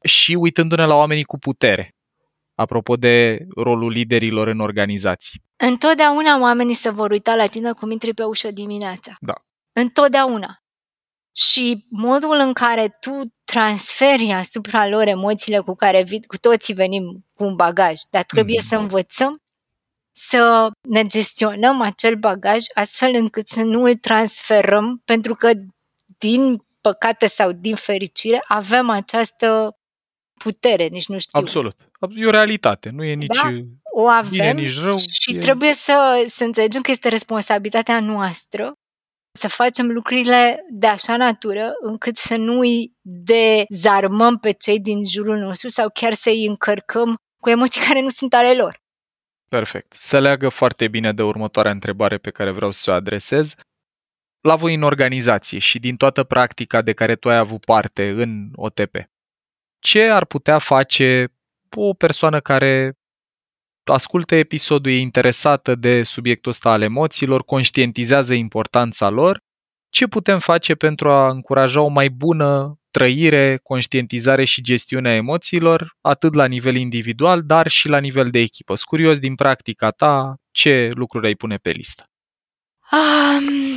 [SPEAKER 3] și uitându-ne la oamenii cu putere, apropo de rolul liderilor în organizații.
[SPEAKER 4] Întotdeauna oamenii se vor uita la tine cum intri pe ușă dimineața.
[SPEAKER 3] Da.
[SPEAKER 4] Întotdeauna. Și modul în care tu transferi asupra lor emoțiile cu care vin, cu toții venim cu un bagaj, dar trebuie
[SPEAKER 3] Mhm.
[SPEAKER 4] să învățăm să ne gestionăm acel bagaj astfel încât să nu îl transferăm, pentru că din păcate sau din fericire avem această putere, nici nu știu.
[SPEAKER 3] Absolut. E o realitate, nu e nici...
[SPEAKER 4] Da. O avem
[SPEAKER 3] Bine, nici rău,
[SPEAKER 4] și
[SPEAKER 3] e-
[SPEAKER 4] trebuie să, să înțelegem că este responsabilitatea noastră să facem lucrurile de așa natură încât să nu îi dezarmăm pe cei din jurul nostru sau chiar să îi încărcăm cu emoții care nu sunt ale lor.
[SPEAKER 3] Perfect. Se leagă foarte bine de următoarea întrebare pe care vreau să o adresez. La voi în organizație și din toată practica de care tu ai avut parte în OTP, ce ar putea face o persoană care ascultă episodul, e interesată de subiectul ăsta al emoțiilor, conștientizează importanța lor, ce putem face pentru a încuraja o mai bună trăire, conștientizare și gestiunea emoțiilor, atât la nivel individual, dar și la nivel de echipă. Sunt curios din practica ta ce lucruri ai pune pe listă.
[SPEAKER 4] Um,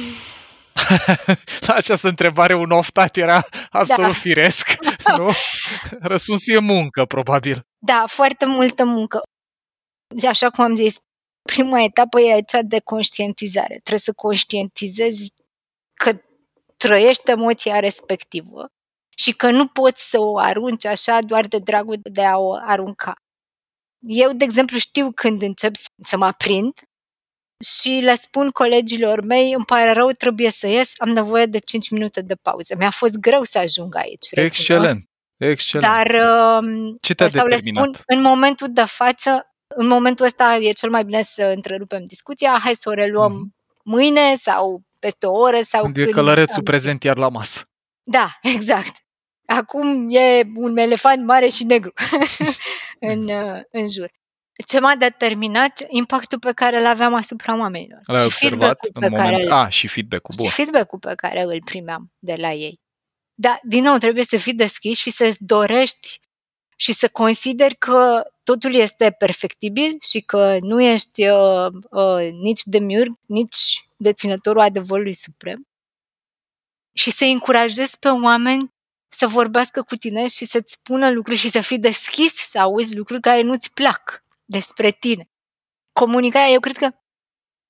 [SPEAKER 3] La această întrebare un oftat era absolut
[SPEAKER 4] Da.
[SPEAKER 3] firesc, nu? Răspunsul e muncă, probabil.
[SPEAKER 4] da, foarte multă muncă. Și așa cum am zis, prima etapă e cea de conștientizare. Trebuie să conștientizezi că trăiești emoția respectivă și că nu poți să o arunci așa doar de dragul de a o arunca. Eu, de exemplu, știu când încep să- să mă aprind și le spun colegilor mei, îmi pare rău, trebuie să ies, am nevoie de 5 minute de pauză. Mi-a fost greu să ajung aici. recunosc,
[SPEAKER 3] Excelent, excelent.
[SPEAKER 4] Dar um,
[SPEAKER 3] Ce te-a
[SPEAKER 4] sau le
[SPEAKER 3] determinat?
[SPEAKER 4] spun, în momentul de față, în momentul ăsta e cel mai bine să întrerupem discuția, hai să o reluăm
[SPEAKER 3] Mhm.
[SPEAKER 4] mâine sau peste o oră sau
[SPEAKER 3] Când e călărețul prezent iar la masă.
[SPEAKER 4] Da, exact. Acum e un elefant mare și negru în, uh, în jur. Ce m-a determinat? Impactul pe care îl aveam asupra oamenilor.
[SPEAKER 3] L-ai
[SPEAKER 4] și
[SPEAKER 3] observat
[SPEAKER 4] feedback-ul
[SPEAKER 3] în
[SPEAKER 4] pe
[SPEAKER 3] moment...
[SPEAKER 4] care îl
[SPEAKER 3] A, și feedback-ul, bun.
[SPEAKER 4] și feedback-ul pe care îl primeam de la ei. Dar, din nou, trebuie să fii deschis și să-ți dorești și să consideri că totul este perfectibil și că nu ești uh, uh, nici demiurg, nici deținătorul adevărului suprem. Și să încurajezi pe oameni să vorbească cu tine și să-ți spună lucruri și să fii deschis să auzi lucruri care nu-ți plac despre tine. Comunicarea, eu cred că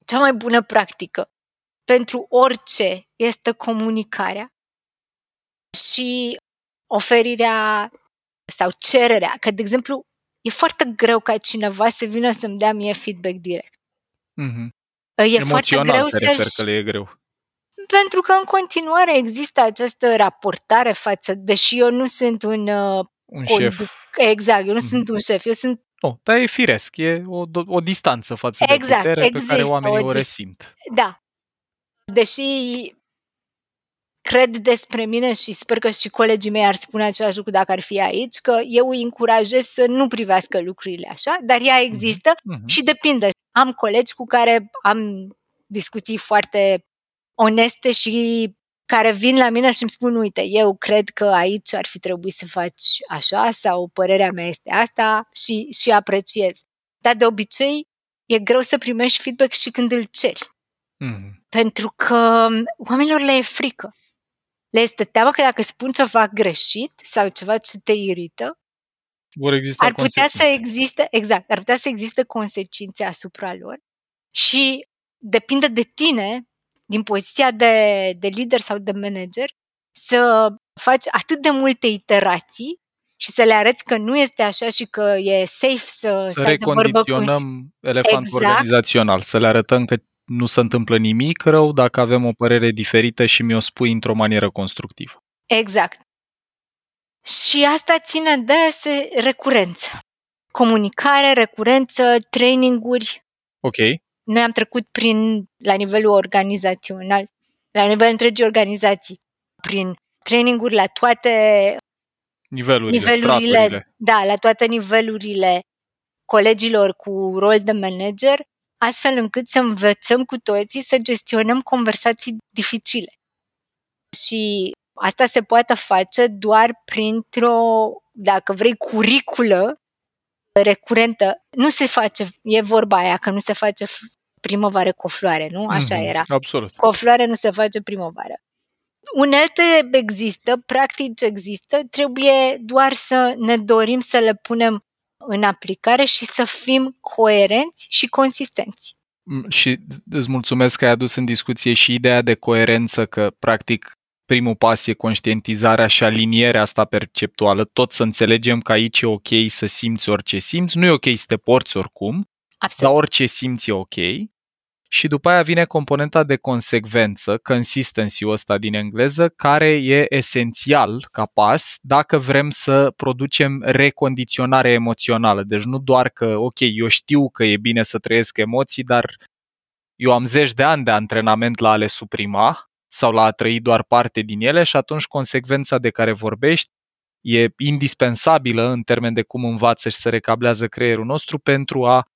[SPEAKER 4] cea mai bună practică pentru orice este comunicarea și oferirea sau cererea. Că, de exemplu, e foarte greu ca cineva să vină să-mi dea mie feedback direct.
[SPEAKER 3] Mm-hmm.
[SPEAKER 4] E
[SPEAKER 3] Emoțional
[SPEAKER 4] foarte greu
[SPEAKER 3] te
[SPEAKER 4] să
[SPEAKER 3] refer că le e greu.
[SPEAKER 4] Pentru că în continuare există această raportare față, deși eu nu sunt un... Uh,
[SPEAKER 3] Un
[SPEAKER 4] condu-
[SPEAKER 3] șef.
[SPEAKER 4] Exact, eu nu
[SPEAKER 3] Mhm.
[SPEAKER 4] sunt un șef, eu sunt
[SPEAKER 3] Nu, dar e firesc, e o, o distanță față
[SPEAKER 4] Exact,
[SPEAKER 3] de putere pe
[SPEAKER 4] există
[SPEAKER 3] care oamenii
[SPEAKER 4] o
[SPEAKER 3] o
[SPEAKER 4] dis-
[SPEAKER 3] resimt.
[SPEAKER 4] Da. Deși cred despre mine și sper că și colegii mei ar spune același lucru dacă ar fi aici, că eu îi încurajez să nu privească lucrurile așa, dar ea există
[SPEAKER 3] Mhm.
[SPEAKER 4] și depinde. Am colegi cu care am discuții foarte oneste și care vin la mine și îmi spun, uite, eu cred că aici ar fi trebuit să faci așa sau părerea mea este asta și, și apreciez. Dar de obicei e greu să primești feedback și când îl ceri.
[SPEAKER 3] Mhm.
[SPEAKER 4] Pentru că oamenilor le e frică. Le este teamă că dacă spun ceva greșit sau ceva ce te irită,
[SPEAKER 3] Vor exista
[SPEAKER 4] ar putea să
[SPEAKER 3] consecințe.
[SPEAKER 4] existe, exact, ar putea să existe consecințe asupra lor și depinde de tine, din poziția de, de lider sau de manager, să faci atât de multe iterații și să le arăți că nu este așa și că e safe să,
[SPEAKER 3] Să
[SPEAKER 4] stai de vorbă cu
[SPEAKER 3] recondiționăm elefantul
[SPEAKER 4] Exact.
[SPEAKER 3] organizațional, să le arătăm că nu se întâmplă nimic rău dacă avem o părere diferită și mi-o spui într-o manieră constructivă.
[SPEAKER 4] Exact. Și asta ține de se- recurență. Comunicare, recurență, traininguri.
[SPEAKER 3] Ok,
[SPEAKER 4] Noi am trecut prin, la nivelul organizațional, la nivelul întregii organizații, prin traininguri la toate
[SPEAKER 3] nivelurile,
[SPEAKER 4] nivelurile,
[SPEAKER 3] straturile.
[SPEAKER 4] da, la toate nivelurile colegilor cu rol de manager, astfel încât să învățăm cu toții să gestionăm conversații dificile. Și asta se poate face doar printr-o, dacă vrei, curiculă recurentă. Nu se face, e vorba aia, că nu se face f- primăvară cu o floare, nu? Așa
[SPEAKER 3] Mhm,
[SPEAKER 4] era.
[SPEAKER 3] Absolut.
[SPEAKER 4] Cu o floare nu se face primăvară. Unelte există, practici există, trebuie doar să ne dorim să le punem în aplicare și să fim coerenți și consistenți.
[SPEAKER 3] Mm, Și îți mulțumesc că ai adus în discuție și ideea de coerență, că practic primul pas e conștientizarea și alinierea asta perceptuală, tot să înțelegem că aici e ok să simți orice simți, nu e ok să te porți oricum, dar
[SPEAKER 4] Absolut.
[SPEAKER 3] orice simți e ok. Și după aia vine componenta de consecvență, consistency-ul ăsta din engleză, care e esențial ca pas dacă vrem să producem recondiționare emoțională. Deci nu doar că, ok, eu știu că e bine să trăiesc emoții, dar eu am zeci de ani de antrenament la a le suprima sau la a trăi doar parte din ele și atunci consecvența de care vorbești e indispensabilă în termen de cum învață și se recablează creierul nostru pentru a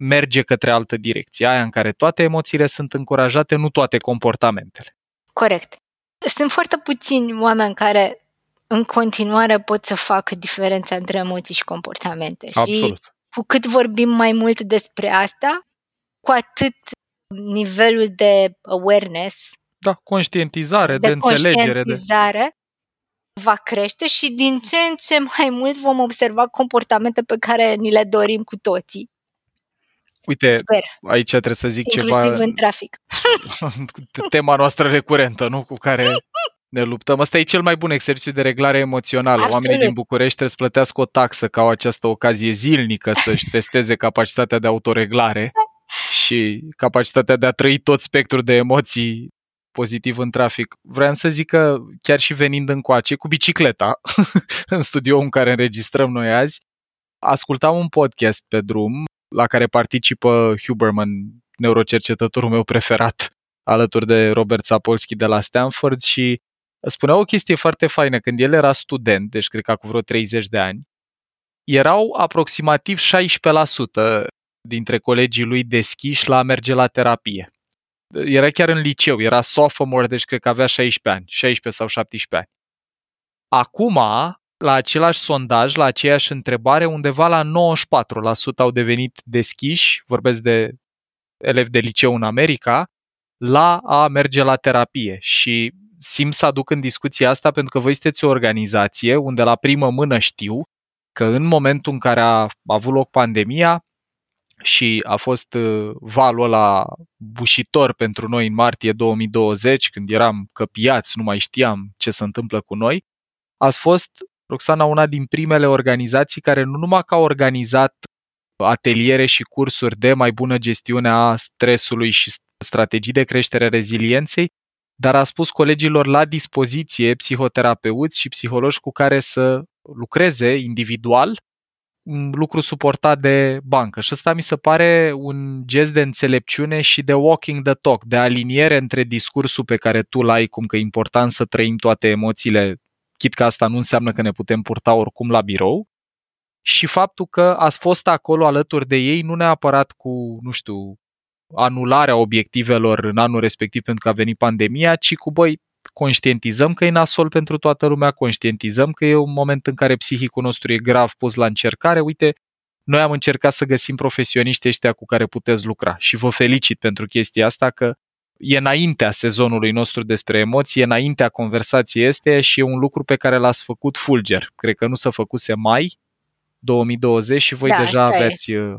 [SPEAKER 3] merge către altă direcție, aia în care toate emoțiile sunt încurajate, nu toate comportamentele.
[SPEAKER 4] Corect. Sunt foarte puțini oameni care în continuare pot să facă diferența între emoții și comportamente. Și
[SPEAKER 3] Absolut.
[SPEAKER 4] cu cât vorbim mai mult despre asta, cu atât nivelul de awareness,
[SPEAKER 3] Da, conștientizare, de,
[SPEAKER 4] de,
[SPEAKER 3] înțelegere. De...
[SPEAKER 4] conștientizare va crește și din ce în ce mai mult vom observa comportamente pe care ni le dorim cu toții.
[SPEAKER 3] Uite,
[SPEAKER 4] Sper,
[SPEAKER 3] aici trebuie să zic
[SPEAKER 4] inclusiv
[SPEAKER 3] ceva,
[SPEAKER 4] în trafic.
[SPEAKER 3] tema noastră recurentă, nu? Cu care ne luptăm. Asta e cel mai bun exercițiu de reglare emoțională.
[SPEAKER 4] Absolut.
[SPEAKER 3] Oamenii din București trebuie să plătească o taxă ca au această ocazie zilnică să-și testeze capacitatea de autoreglare și capacitatea de a trăi tot spectrul de emoții pozitiv în trafic. Vreau să zic că chiar și venind încoace cu bicicleta în studio în care înregistrăm noi azi, ascultam un podcast pe drum la care participă Huberman, neurocercetătorul meu preferat, alături de Robert Sapolsky de la Stanford și spunea o chestie foarte faină. Când el era student, deci cred că cu vreo 30 de ani, erau aproximativ 16% dintre colegii lui deschiși la a merge la terapie. Era chiar în liceu, era sophomore, deci cred că avea 16 ani, 16 sau 17 ani. Acum, la același sondaj, la aceeași întrebare, undeva la 94% au devenit deschiși, vorbesc de elevi de liceu în America, la a merge la terapie. Și simt să aduc în discuție asta pentru că voi sunteți o organizație unde la primă mână știu că în momentul în care a avut loc pandemia și a fost uh, valul ăla bușitor pentru noi în martie 2020, când eram căpiați, nu mai știam ce se întâmplă cu noi, a fost Roxana una din primele organizații care nu numai că a organizat ateliere și cursuri de mai bună gestiune a stresului și strategii de creștere a rezilienței, dar a spus colegilor la dispoziție psihoterapeuți și psihologi cu care să lucreze individual, un lucru suportat de bancă. Și ăsta mi se pare un gest de înțelepciune și de walking the talk, de aliniere între discursul pe care tu l-ai, cum că e important să trăim toate emoțiile, chit că asta nu înseamnă că ne putem purta oricum la birou, și faptul că ați fost acolo alături de ei, nu neapărat cu, nu știu, anularea obiectivelor în anul respectiv pentru că a venit pandemia, ci cu, băi, conștientizăm că e nasol pentru toată lumea, conștientizăm că e un moment în care psihicul nostru e grav pus la încercare. Uite, noi am încercat să găsim profesioniști ăștia cu care puteți lucra și vă felicit pentru chestia asta că e înaintea sezonului nostru despre emoții, e înaintea conversației este și e un lucru pe care l-ați făcut fulger. Cred că nu s-a făcuse mai 2020 și voi
[SPEAKER 4] Da,
[SPEAKER 3] deja
[SPEAKER 4] așa e.
[SPEAKER 3] aveți uh,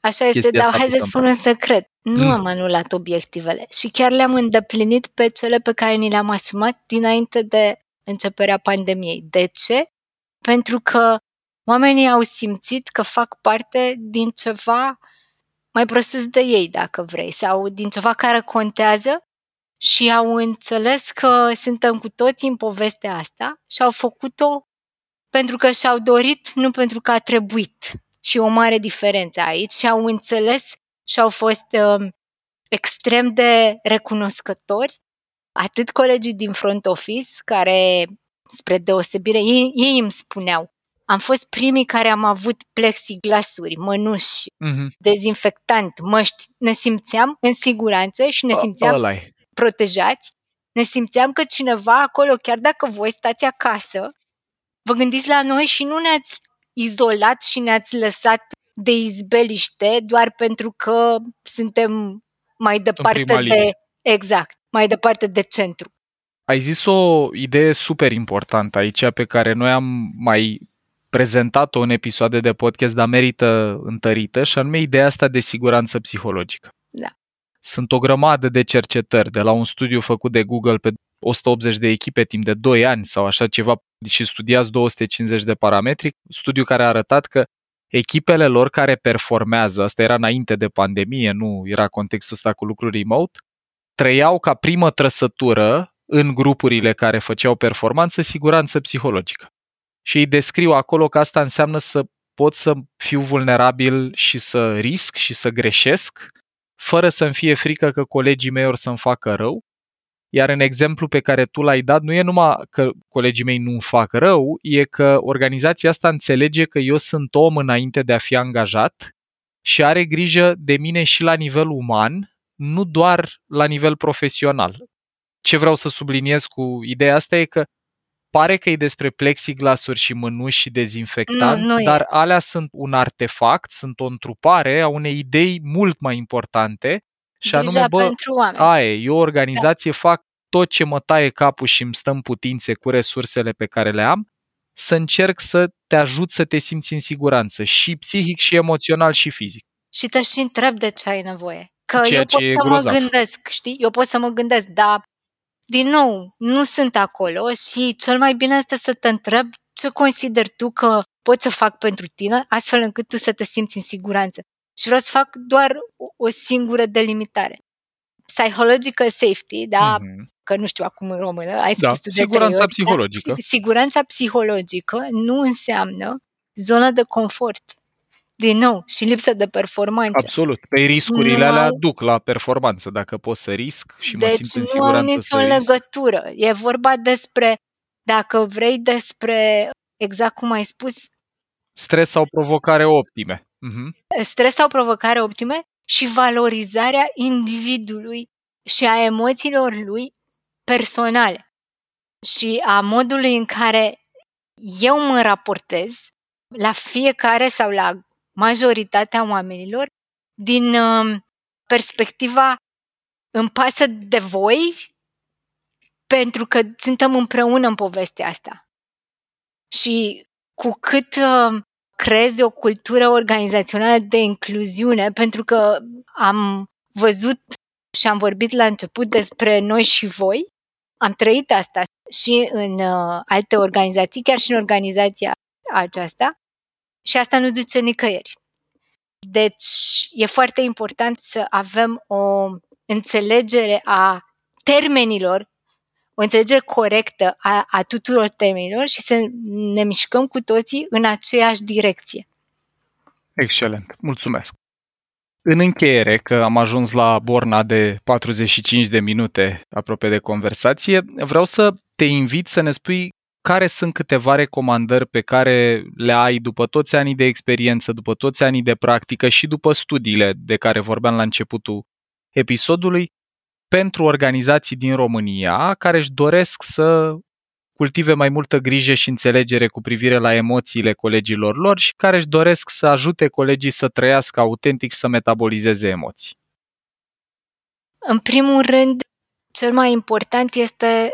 [SPEAKER 4] Așa este,
[SPEAKER 3] chestia
[SPEAKER 4] dar
[SPEAKER 3] asta
[SPEAKER 4] hai
[SPEAKER 3] pusă
[SPEAKER 4] să
[SPEAKER 3] în
[SPEAKER 4] spun un secret. Nu
[SPEAKER 3] Mm.
[SPEAKER 4] am anulat obiectivele și chiar le-am îndeplinit pe cele pe care ni le-am asumat dinainte de începerea pandemiei. De ce? Pentru că oamenii au simțit că fac parte din ceva mai presus de ei, dacă vrei, sau din ceva care contează și au înțeles că suntem cu toții în povestea asta și au făcut-o pentru că și-au dorit, nu pentru că a trebuit. Și o mare diferență aici. Și au înțeles și au fost um, extrem de recunoscători. Atât colegii din front office, care, spre deosebire, ei, ei îmi spuneau, am fost primii care am avut plexiglasuri, mănuși,
[SPEAKER 3] mhm,
[SPEAKER 4] dezinfectant, măști. Ne simțeam în siguranță și ne simțeam
[SPEAKER 3] ăla e.
[SPEAKER 4] protejați, ne simțeam că cineva acolo, chiar dacă voi stați acasă, vă gândiți la noi și nu ne-ați izolat și ne-ați lăsat de izbeliște doar pentru că suntem mai departe
[SPEAKER 3] prima
[SPEAKER 4] de...
[SPEAKER 3] linie.
[SPEAKER 4] Exact, mai departe de centru.
[SPEAKER 3] Ai zis o idee super importantă aici pe care noi am mai prezentat-o în episoade de podcast, dar merită întărită și anume ideea asta de siguranță psihologică.
[SPEAKER 4] Da.
[SPEAKER 3] Sunt o grămadă de cercetări de la un studiu făcut de Google pe 180 de echipe timp de 2 ani sau așa ceva și studiați 250 de parametri, studiu care a arătat că echipele lor care performează, asta era înainte de pandemie, nu era contextul ăsta cu lucruri remote, trăiau ca primă trăsătură în grupurile care făceau performanță siguranță psihologică. Și ei descriu acolo că asta înseamnă să pot să fiu vulnerabil și să risc și să greșesc, fără să-mi fie frică că colegii mei or să-mi facă rău. Iar în exemplu pe care tu l-ai dat, nu e numai că colegii mei nu-mi fac rău, e că organizația asta înțelege că eu sunt om înainte de a fi angajat și are grijă de mine și la nivel uman, nu doar la nivel profesional. Ce vreau să subliniez cu ideea asta e că pare că e despre plexiglasuri și mânuși și dezinfectant,
[SPEAKER 4] Nu, nu e.
[SPEAKER 3] dar alea sunt un artefact, sunt o întrupare a unei idei mult mai importante și
[SPEAKER 4] Grija
[SPEAKER 3] anume, bă,
[SPEAKER 4] pentru oameni.
[SPEAKER 3] aia e, eu o organizație fac tot ce mă taie capul și îmi stă în putințe cu resursele pe care le am, să încerc să te ajut să te simți în siguranță, și psihic, și emoțional, și fizic.
[SPEAKER 4] Și te și întreb de ce ai nevoie. Că
[SPEAKER 3] Ceea
[SPEAKER 4] eu pot
[SPEAKER 3] ce e
[SPEAKER 4] să
[SPEAKER 3] grozav.
[SPEAKER 4] mă gândesc, știi? Eu pot să mă gândesc, dar din nou, nu sunt acolo și cel mai bine este să te întreb ce consideri tu că pot să fac pentru tine, astfel încât tu să te simți în siguranță. Și vreau să fac doar o, o singură delimitare. Psychological safety, da,
[SPEAKER 3] Mhm.
[SPEAKER 4] că nu știu acum în română, ai
[SPEAKER 3] Da,
[SPEAKER 4] spus tu de
[SPEAKER 3] siguranța
[SPEAKER 4] trei ori,
[SPEAKER 3] psihologică.
[SPEAKER 4] Da? Si- Siguranța psihologică nu înseamnă zonă de confort. Din nou, și lipsă de performanță.
[SPEAKER 3] Absolut. Pe riscurile
[SPEAKER 4] Nu
[SPEAKER 3] alea
[SPEAKER 4] au-
[SPEAKER 3] duc la performanță. Dacă pot să risc și mă
[SPEAKER 4] deci
[SPEAKER 3] simt în
[SPEAKER 4] nu au
[SPEAKER 3] siguranță să
[SPEAKER 4] nicio
[SPEAKER 3] risc.
[SPEAKER 4] legătură. E vorba despre, dacă vrei, despre, exact cum ai spus,
[SPEAKER 3] Stres sau provocare optime. Mhm.
[SPEAKER 4] stres sau provocare optime și valorizarea individului și a emoțiilor lui personale și a modului în care eu mă raportez la fiecare sau la majoritatea oamenilor din um, perspectiva îmi pasă de voi pentru că suntem împreună în povestea asta. Și cu cât uh, creezi o cultură organizațională de incluziune, pentru că am văzut și am vorbit la început despre noi și voi, am trăit asta și în uh, alte organizații, chiar și în organizația aceasta, și asta nu duce nicăieri. Deci e foarte important să avem o înțelegere a termenilor, o înțelegere corectă a, a tuturor termenilor și să ne mișcăm cu toții în aceeași direcție.
[SPEAKER 3] Excelent, mulțumesc. În încheiere, că am ajuns la borna de 45 de minute aproape de conversație, vreau să te invit să ne spui care sunt câteva recomandări pe care le ai după toți anii de experiență, după toți anii de practică și după studiile de care vorbeam la începutul episodului, pentru organizații din România care își doresc să cultive mai multă grijă și înțelegere cu privire la emoțiile colegilor lor și care își doresc să ajute colegii să trăiască autentic și să metabolizeze emoții.
[SPEAKER 4] În primul rând, cel mai important este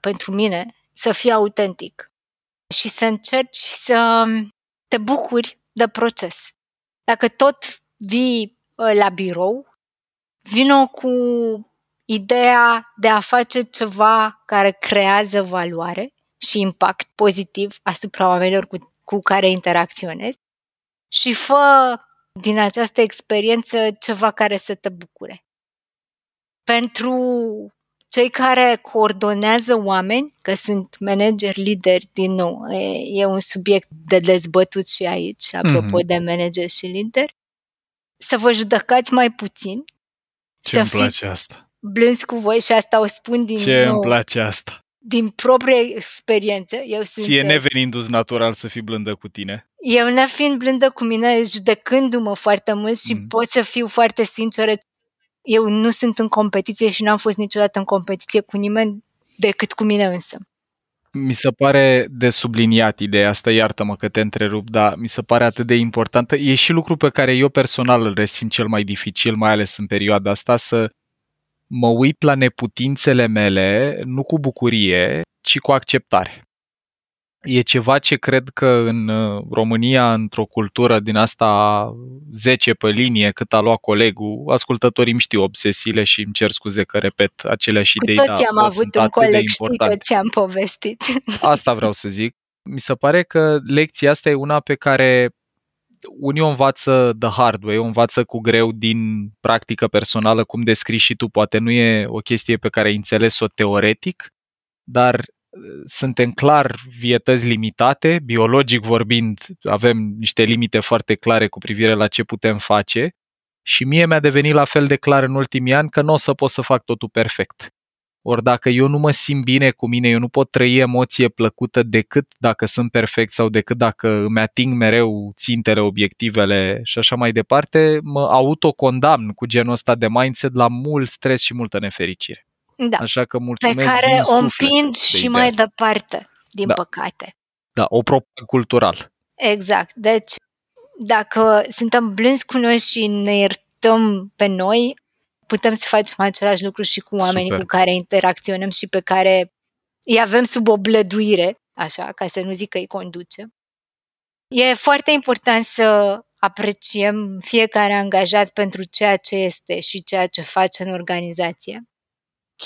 [SPEAKER 4] pentru mine să fii autentic și să încerci să te bucuri de proces. Dacă tot vii ă, la birou, vină cu ideea de a face ceva care creează valoare și impact pozitiv asupra oamenilor cu, cu care interacționezi și fă din această experiență ceva care să te bucure. Pentru cei care coordonează oameni, că sunt manageri, lideri, din nou, e, e un subiect de dezbătut și aici, apropo mm-hmm. de manager și lider, să vă judecați mai puțin.
[SPEAKER 3] Ce să îmi place asta.
[SPEAKER 4] blânzi cu voi și asta o spun din
[SPEAKER 3] Ce
[SPEAKER 4] nou.
[SPEAKER 3] îmi place asta.
[SPEAKER 4] Din proprie experiență. Eu sunt,
[SPEAKER 3] Ție nevenindu-ți natural să fii blândă cu tine.
[SPEAKER 4] Eu nefiind blândă cu mine, judecându-mă foarte mult și mm. pot să fiu foarte sinceră eu nu sunt în competiție și n-am fost niciodată în competiție cu nimeni decât cu mine însă.
[SPEAKER 3] Mi se pare de subliniat ideea asta, iartă-mă că te întrerup, dar mi se pare atât de importantă. E și lucru pe care eu personal îl resimt cel mai dificil, mai ales în perioada asta, să mă uit la neputințele mele, nu cu bucurie, ci cu acceptare e ceva ce cred că în uh, România, într-o cultură din asta 10 pe linie, cât a luat colegul, ascultătorii îmi știu obsesiile și îmi cer scuze că repet aceleași
[SPEAKER 4] Cu
[SPEAKER 3] idei.
[SPEAKER 4] toți am avut un coleg, știi că ți-am povestit.
[SPEAKER 3] Asta vreau să zic. Mi se pare că lecția asta e una pe care unii o învață the hard way, o învață cu greu din practică personală, cum descrii și tu, poate nu e o chestie pe care ai înțeles-o teoretic, dar suntem clar vietăți limitate, biologic vorbind, avem niște limite foarte clare cu privire la ce putem face și mie mi-a devenit la fel de clar în ultimii ani că nu o să pot să fac totul perfect. Ori dacă eu nu mă simt bine cu mine, eu nu pot trăi emoție plăcută decât dacă sunt perfect sau decât dacă îmi ating mereu țintele, obiectivele și așa mai departe, mă autocondamn cu genul ăsta de mindset la mult stres și multă nefericire.
[SPEAKER 4] Da.
[SPEAKER 3] Așa că mulțumesc
[SPEAKER 4] Pe care
[SPEAKER 3] o
[SPEAKER 4] împing și
[SPEAKER 3] de
[SPEAKER 4] mai
[SPEAKER 3] asta.
[SPEAKER 4] departe, din
[SPEAKER 3] da.
[SPEAKER 4] păcate.
[SPEAKER 3] Da, o propun cultural.
[SPEAKER 4] Exact. Deci, dacă suntem blânzi cu noi și ne iertăm pe noi, putem să facem același lucru și cu oamenii Super. cu care interacționăm și pe care îi avem sub oblăduire, așa, ca să nu zic că îi conduce. E foarte important să apreciem fiecare angajat pentru ceea ce este și ceea ce face în organizație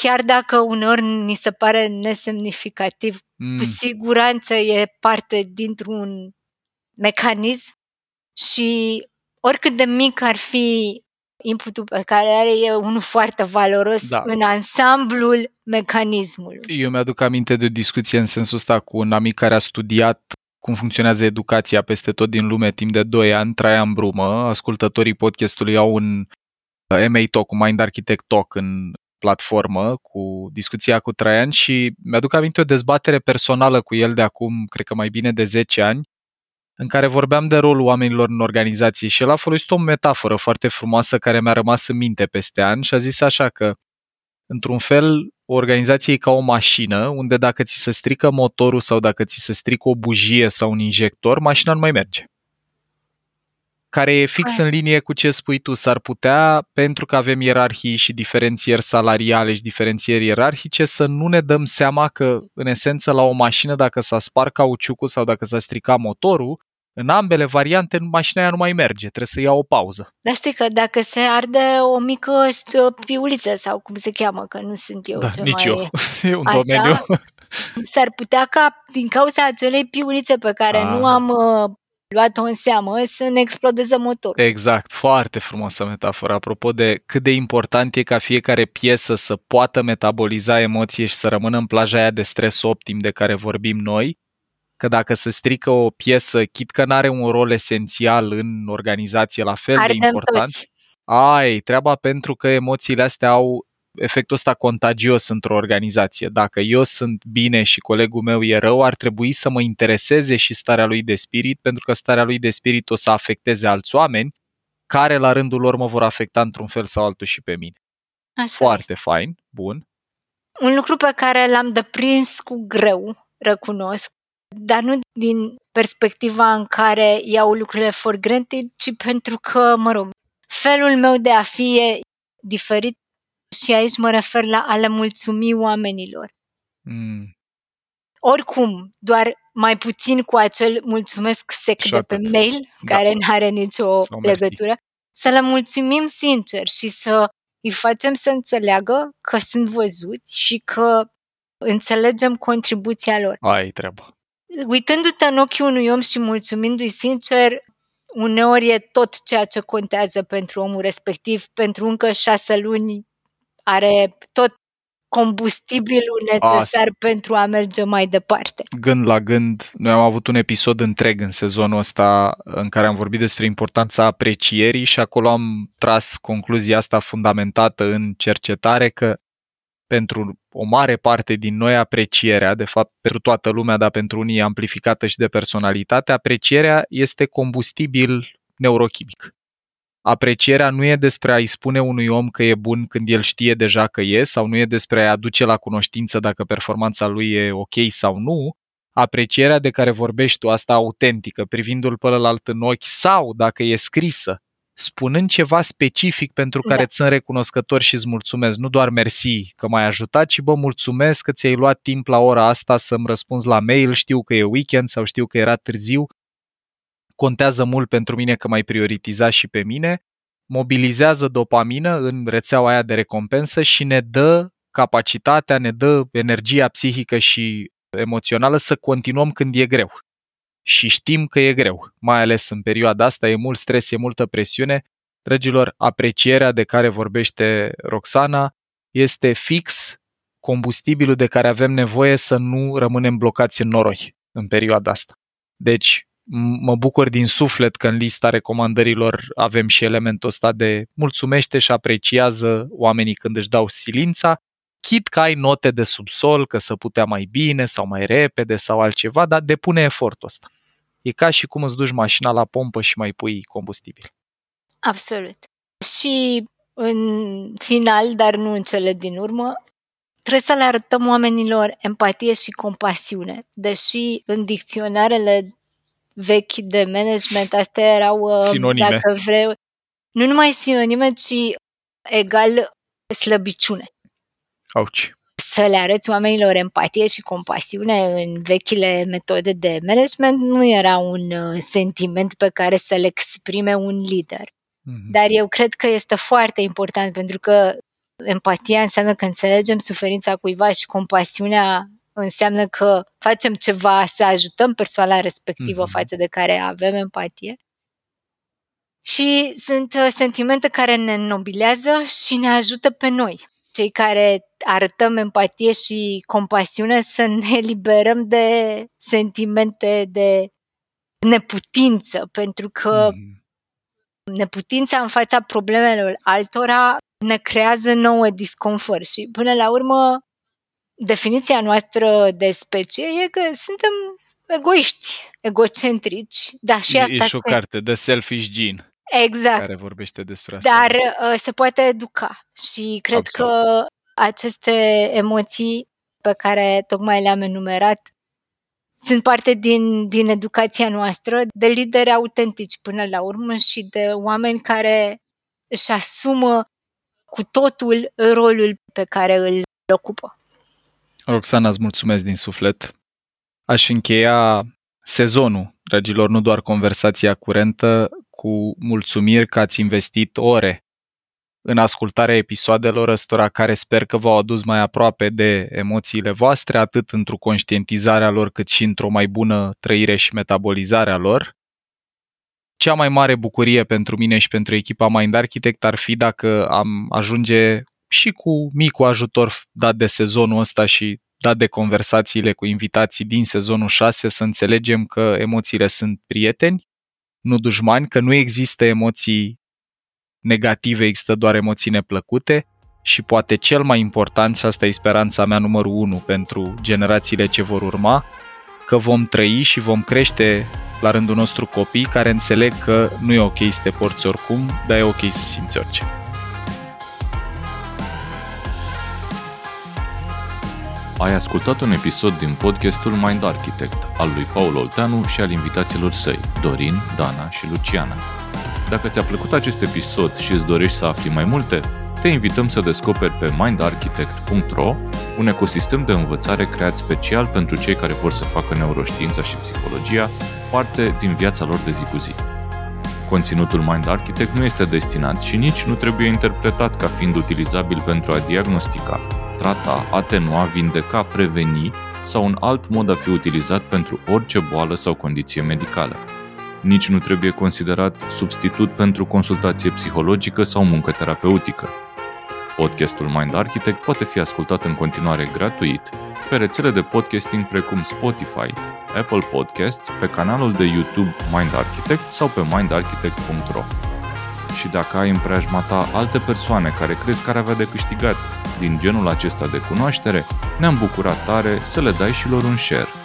[SPEAKER 4] chiar dacă uneori ni se pare nesemnificativ, mm. cu siguranță e parte dintr-un mecanism și oricât de mic ar fi inputul pe care are e unul foarte valoros da. în ansamblul mecanismului.
[SPEAKER 3] Eu mi-aduc aminte de o discuție în sensul ăsta cu un amic care a studiat cum funcționează educația peste tot din lume timp de 2 ani, Traian Brumă. Ascultătorii podcastului au un uh, MA Talk, un Mind Architect Talk în platformă cu discuția cu Traian și mi-aduc aminte o dezbatere personală cu el de acum, cred că mai bine de 10 ani, în care vorbeam de rolul oamenilor în organizații și el a folosit o metaforă foarte frumoasă care mi-a rămas în minte peste ani și a zis așa că, într-un fel, o organizație e ca o mașină unde dacă ți se strică motorul sau dacă ți se strică o bujie sau un injector, mașina nu mai merge. Care e fix în linie cu ce spui tu. S-ar putea, pentru că avem ierarhii și diferențieri salariale și diferențieri ierarhice, să nu ne dăm seama că, în esență, la o mașină, dacă s-a spart cauciucul sau dacă s-a stricat motorul, în ambele variante, mașina aia nu mai merge, trebuie să ia o pauză.
[SPEAKER 4] Dar știi că dacă se arde o mică piuliță sau cum se cheamă, că nu sunt eu
[SPEAKER 3] da,
[SPEAKER 4] ce
[SPEAKER 3] nici
[SPEAKER 4] mai...
[SPEAKER 3] eu. E un
[SPEAKER 4] Așa,
[SPEAKER 3] domeniu.
[SPEAKER 4] S-ar putea ca din cauza acelei piulițe pe care
[SPEAKER 3] Ah.
[SPEAKER 4] nu am uh, luat-o în seamă să ne explodeze motorul.
[SPEAKER 3] Exact, foarte frumoasă metaforă. Apropo de cât de important e ca fiecare piesă să poată metaboliza emoție și să rămână în plaja aia de stres optim de care vorbim noi, că dacă se strică o piesă, chit că n-are un rol esențial în organizație la fel de
[SPEAKER 4] Ardem
[SPEAKER 3] important,
[SPEAKER 4] toți.
[SPEAKER 3] ai treaba pentru că emoțiile astea au efectul ăsta contagios într-o organizație. Dacă eu sunt bine și colegul meu e rău, ar trebui să mă intereseze și starea lui de spirit, pentru că starea lui de spirit o să afecteze alți oameni, care la rândul lor mă vor afecta într-un fel sau altul și pe mine.
[SPEAKER 4] Așa
[SPEAKER 3] Foarte fain, bun.
[SPEAKER 4] Un lucru pe care l-am deprins cu greu, recunosc, dar nu din perspectiva în care iau lucrurile for granted, ci pentru că, mă rog, felul meu de a fi e diferit și aici mă refer la a le mulțumi oamenilor.
[SPEAKER 3] Mm,
[SPEAKER 4] Oricum, doar mai puțin cu acel mulțumesc sec
[SPEAKER 3] Și
[SPEAKER 4] de pe
[SPEAKER 3] atât.
[SPEAKER 4] mail,
[SPEAKER 3] Da.
[SPEAKER 4] care nu are nicio
[SPEAKER 3] Sau mersi.
[SPEAKER 4] legătură, să le mulțumim sincer și să îi facem să înțeleagă că sunt văzuți și că înțelegem contribuția lor.
[SPEAKER 3] ai treaba.
[SPEAKER 4] Uitându-te în ochii unui om și mulțumindu-i sincer, uneori e tot ceea ce contează pentru omul respectiv. Pentru încă șase luni are tot combustibilul necesar pentru a merge mai departe.
[SPEAKER 3] Gând la gând, noi am avut un episod întreg în sezonul ăsta în care am vorbit despre importanța aprecierii și acolo am tras concluzia asta fundamentată în cercetare că pentru o mare parte din noi aprecierea, de fapt pentru toată lumea, dar pentru unii e amplificată și de personalitate, aprecierea este combustibil neurochimic. Aprecierea nu e despre a-i spune unui om că e bun când el știe deja că e, sau nu e despre a-i aduce la cunoștință dacă performanța lui e ok sau nu. Aprecierea de care vorbești tu, asta autentică, privindu-l pe ălalt în ochi, sau dacă e scrisă, spunând ceva specific pentru care
[SPEAKER 4] Da.
[SPEAKER 3] îți sunt recunoscător și îți mulțumesc, nu doar mersi că m-ai ajutat, ci bă, mulțumesc că ți-ai luat timp la ora asta să-mi răspunzi la mail, știu că e weekend sau știu că era târziu, contează mult pentru mine că m-ai prioritizat și pe mine, mobilizează dopamină în rețeaua aia de recompensă și ne dă capacitatea, ne dă energia psihică și emoțională să continuăm când e greu. Și știm că e greu, mai ales în perioada asta, e mult stres, e multă presiune. Dragilor, aprecierea de care vorbește Roxana este fix combustibilul de care avem nevoie să nu rămânem blocați în noroi în perioada asta. Deci, mă bucur din suflet că în lista recomandărilor avem și elementul ăsta de mulțumește și apreciază oamenii când își dau silința, chit că ai note de subsol, că să putea mai bine sau mai repede sau altceva, dar depune efortul ăsta. E ca și cum îți duci mașina la pompă și mai pui combustibil.
[SPEAKER 4] Absolut. Și în final, dar nu în cele din urmă, trebuie să le arătăm oamenilor empatie și compasiune. Deși în dicționarele vechi de management, astea erau, uh,
[SPEAKER 3] Sinonime.
[SPEAKER 4] dacă vrei, nu numai sinonime, ci egal slăbiciune.
[SPEAKER 3] Auci.
[SPEAKER 4] Să le arăți oamenilor empatie și compasiune în vechile metode de management nu era un uh, sentiment pe care să-l exprime un lider.
[SPEAKER 3] Mhm.
[SPEAKER 4] Dar eu cred că este foarte important pentru că empatia înseamnă că înțelegem suferința cuiva și compasiunea înseamnă că facem ceva să ajutăm persoana respectivă
[SPEAKER 3] Mhm.
[SPEAKER 4] față de care avem empatie. Și sunt uh, sentimente care ne înnobilează și ne ajută pe noi, cei care arătăm empatie și compasiune, să ne eliberăm de sentimente de neputință, pentru că
[SPEAKER 3] Mhm.
[SPEAKER 4] neputința în fața problemelor altora ne creează nouă disconfort și până la urmă definiția noastră de specie e că suntem egoiști, egocentrici, dar și
[SPEAKER 3] E,
[SPEAKER 4] asta
[SPEAKER 3] e și o
[SPEAKER 4] se...
[SPEAKER 3] carte, The Selfish Gene,
[SPEAKER 4] Exact,
[SPEAKER 3] care vorbește despre asta.
[SPEAKER 4] dar uh, se poate educa și cred
[SPEAKER 3] Absolut.
[SPEAKER 4] că aceste emoții pe care tocmai le-am enumerat sunt parte din, din educația noastră, de lideri autentici până la urmă și de oameni care își asumă cu totul rolul pe care îl ocupă.
[SPEAKER 3] Roxana, îți mulțumesc din suflet. Aș încheia sezonul, dragilor, nu doar conversația curentă, cu mulțumiri că ați investit ore în ascultarea episoadelor ăstora care sper că v-au adus mai aproape de emoțiile voastre, atât într-o conștientizare a lor, cât și într-o mai bună trăire și metabolizare a lor. Cea mai mare bucurie pentru mine și pentru echipa Mind Architect ar fi dacă am ajunge și cu micul ajutor dat de sezonul ăsta și dat de conversațiile cu invitații din sezonul 6 să înțelegem că emoțiile sunt prieteni, nu dușmani, că nu există emoții negative, există doar emoții neplăcute și poate cel mai important, și asta e speranța mea numărul 1 pentru generațiile ce vor urma, că vom trăi și vom crește la rândul nostru copii care înțeleg că nu e ok să te porți oricum, dar e ok să simți orice.
[SPEAKER 2] Ai ascultat un episod din podcastul Mind Architect al lui Paul Olteanu și al invitaților săi, Dorin, Dana și Luciana. Dacă ți-a plăcut acest episod și îți dorești să afli mai multe, te invităm să descoperi pe mindarchitect.ro un ecosistem de învățare creat special pentru cei care vor să facă neuroștiința și psihologia parte din viața lor de zi cu zi. Conținutul Mind Architect nu este destinat și nici nu trebuie interpretat ca fiind utilizabil pentru a diagnostica, trata, atenua, vindeca, preveni sau un alt mod a fi utilizat pentru orice boală sau condiție medicală nici nu trebuie considerat substitut pentru consultație psihologică sau muncă terapeutică. Podcastul Mind Architect poate fi ascultat în continuare gratuit pe rețele de podcasting precum Spotify, Apple Podcasts, pe canalul de YouTube Mind Architect sau pe mindarchitect.ro. Și dacă ai în preajma ta alte persoane care crezi că ar avea de câștigat din genul acesta de cunoaștere, ne-am bucurat tare să le dai și lor un share –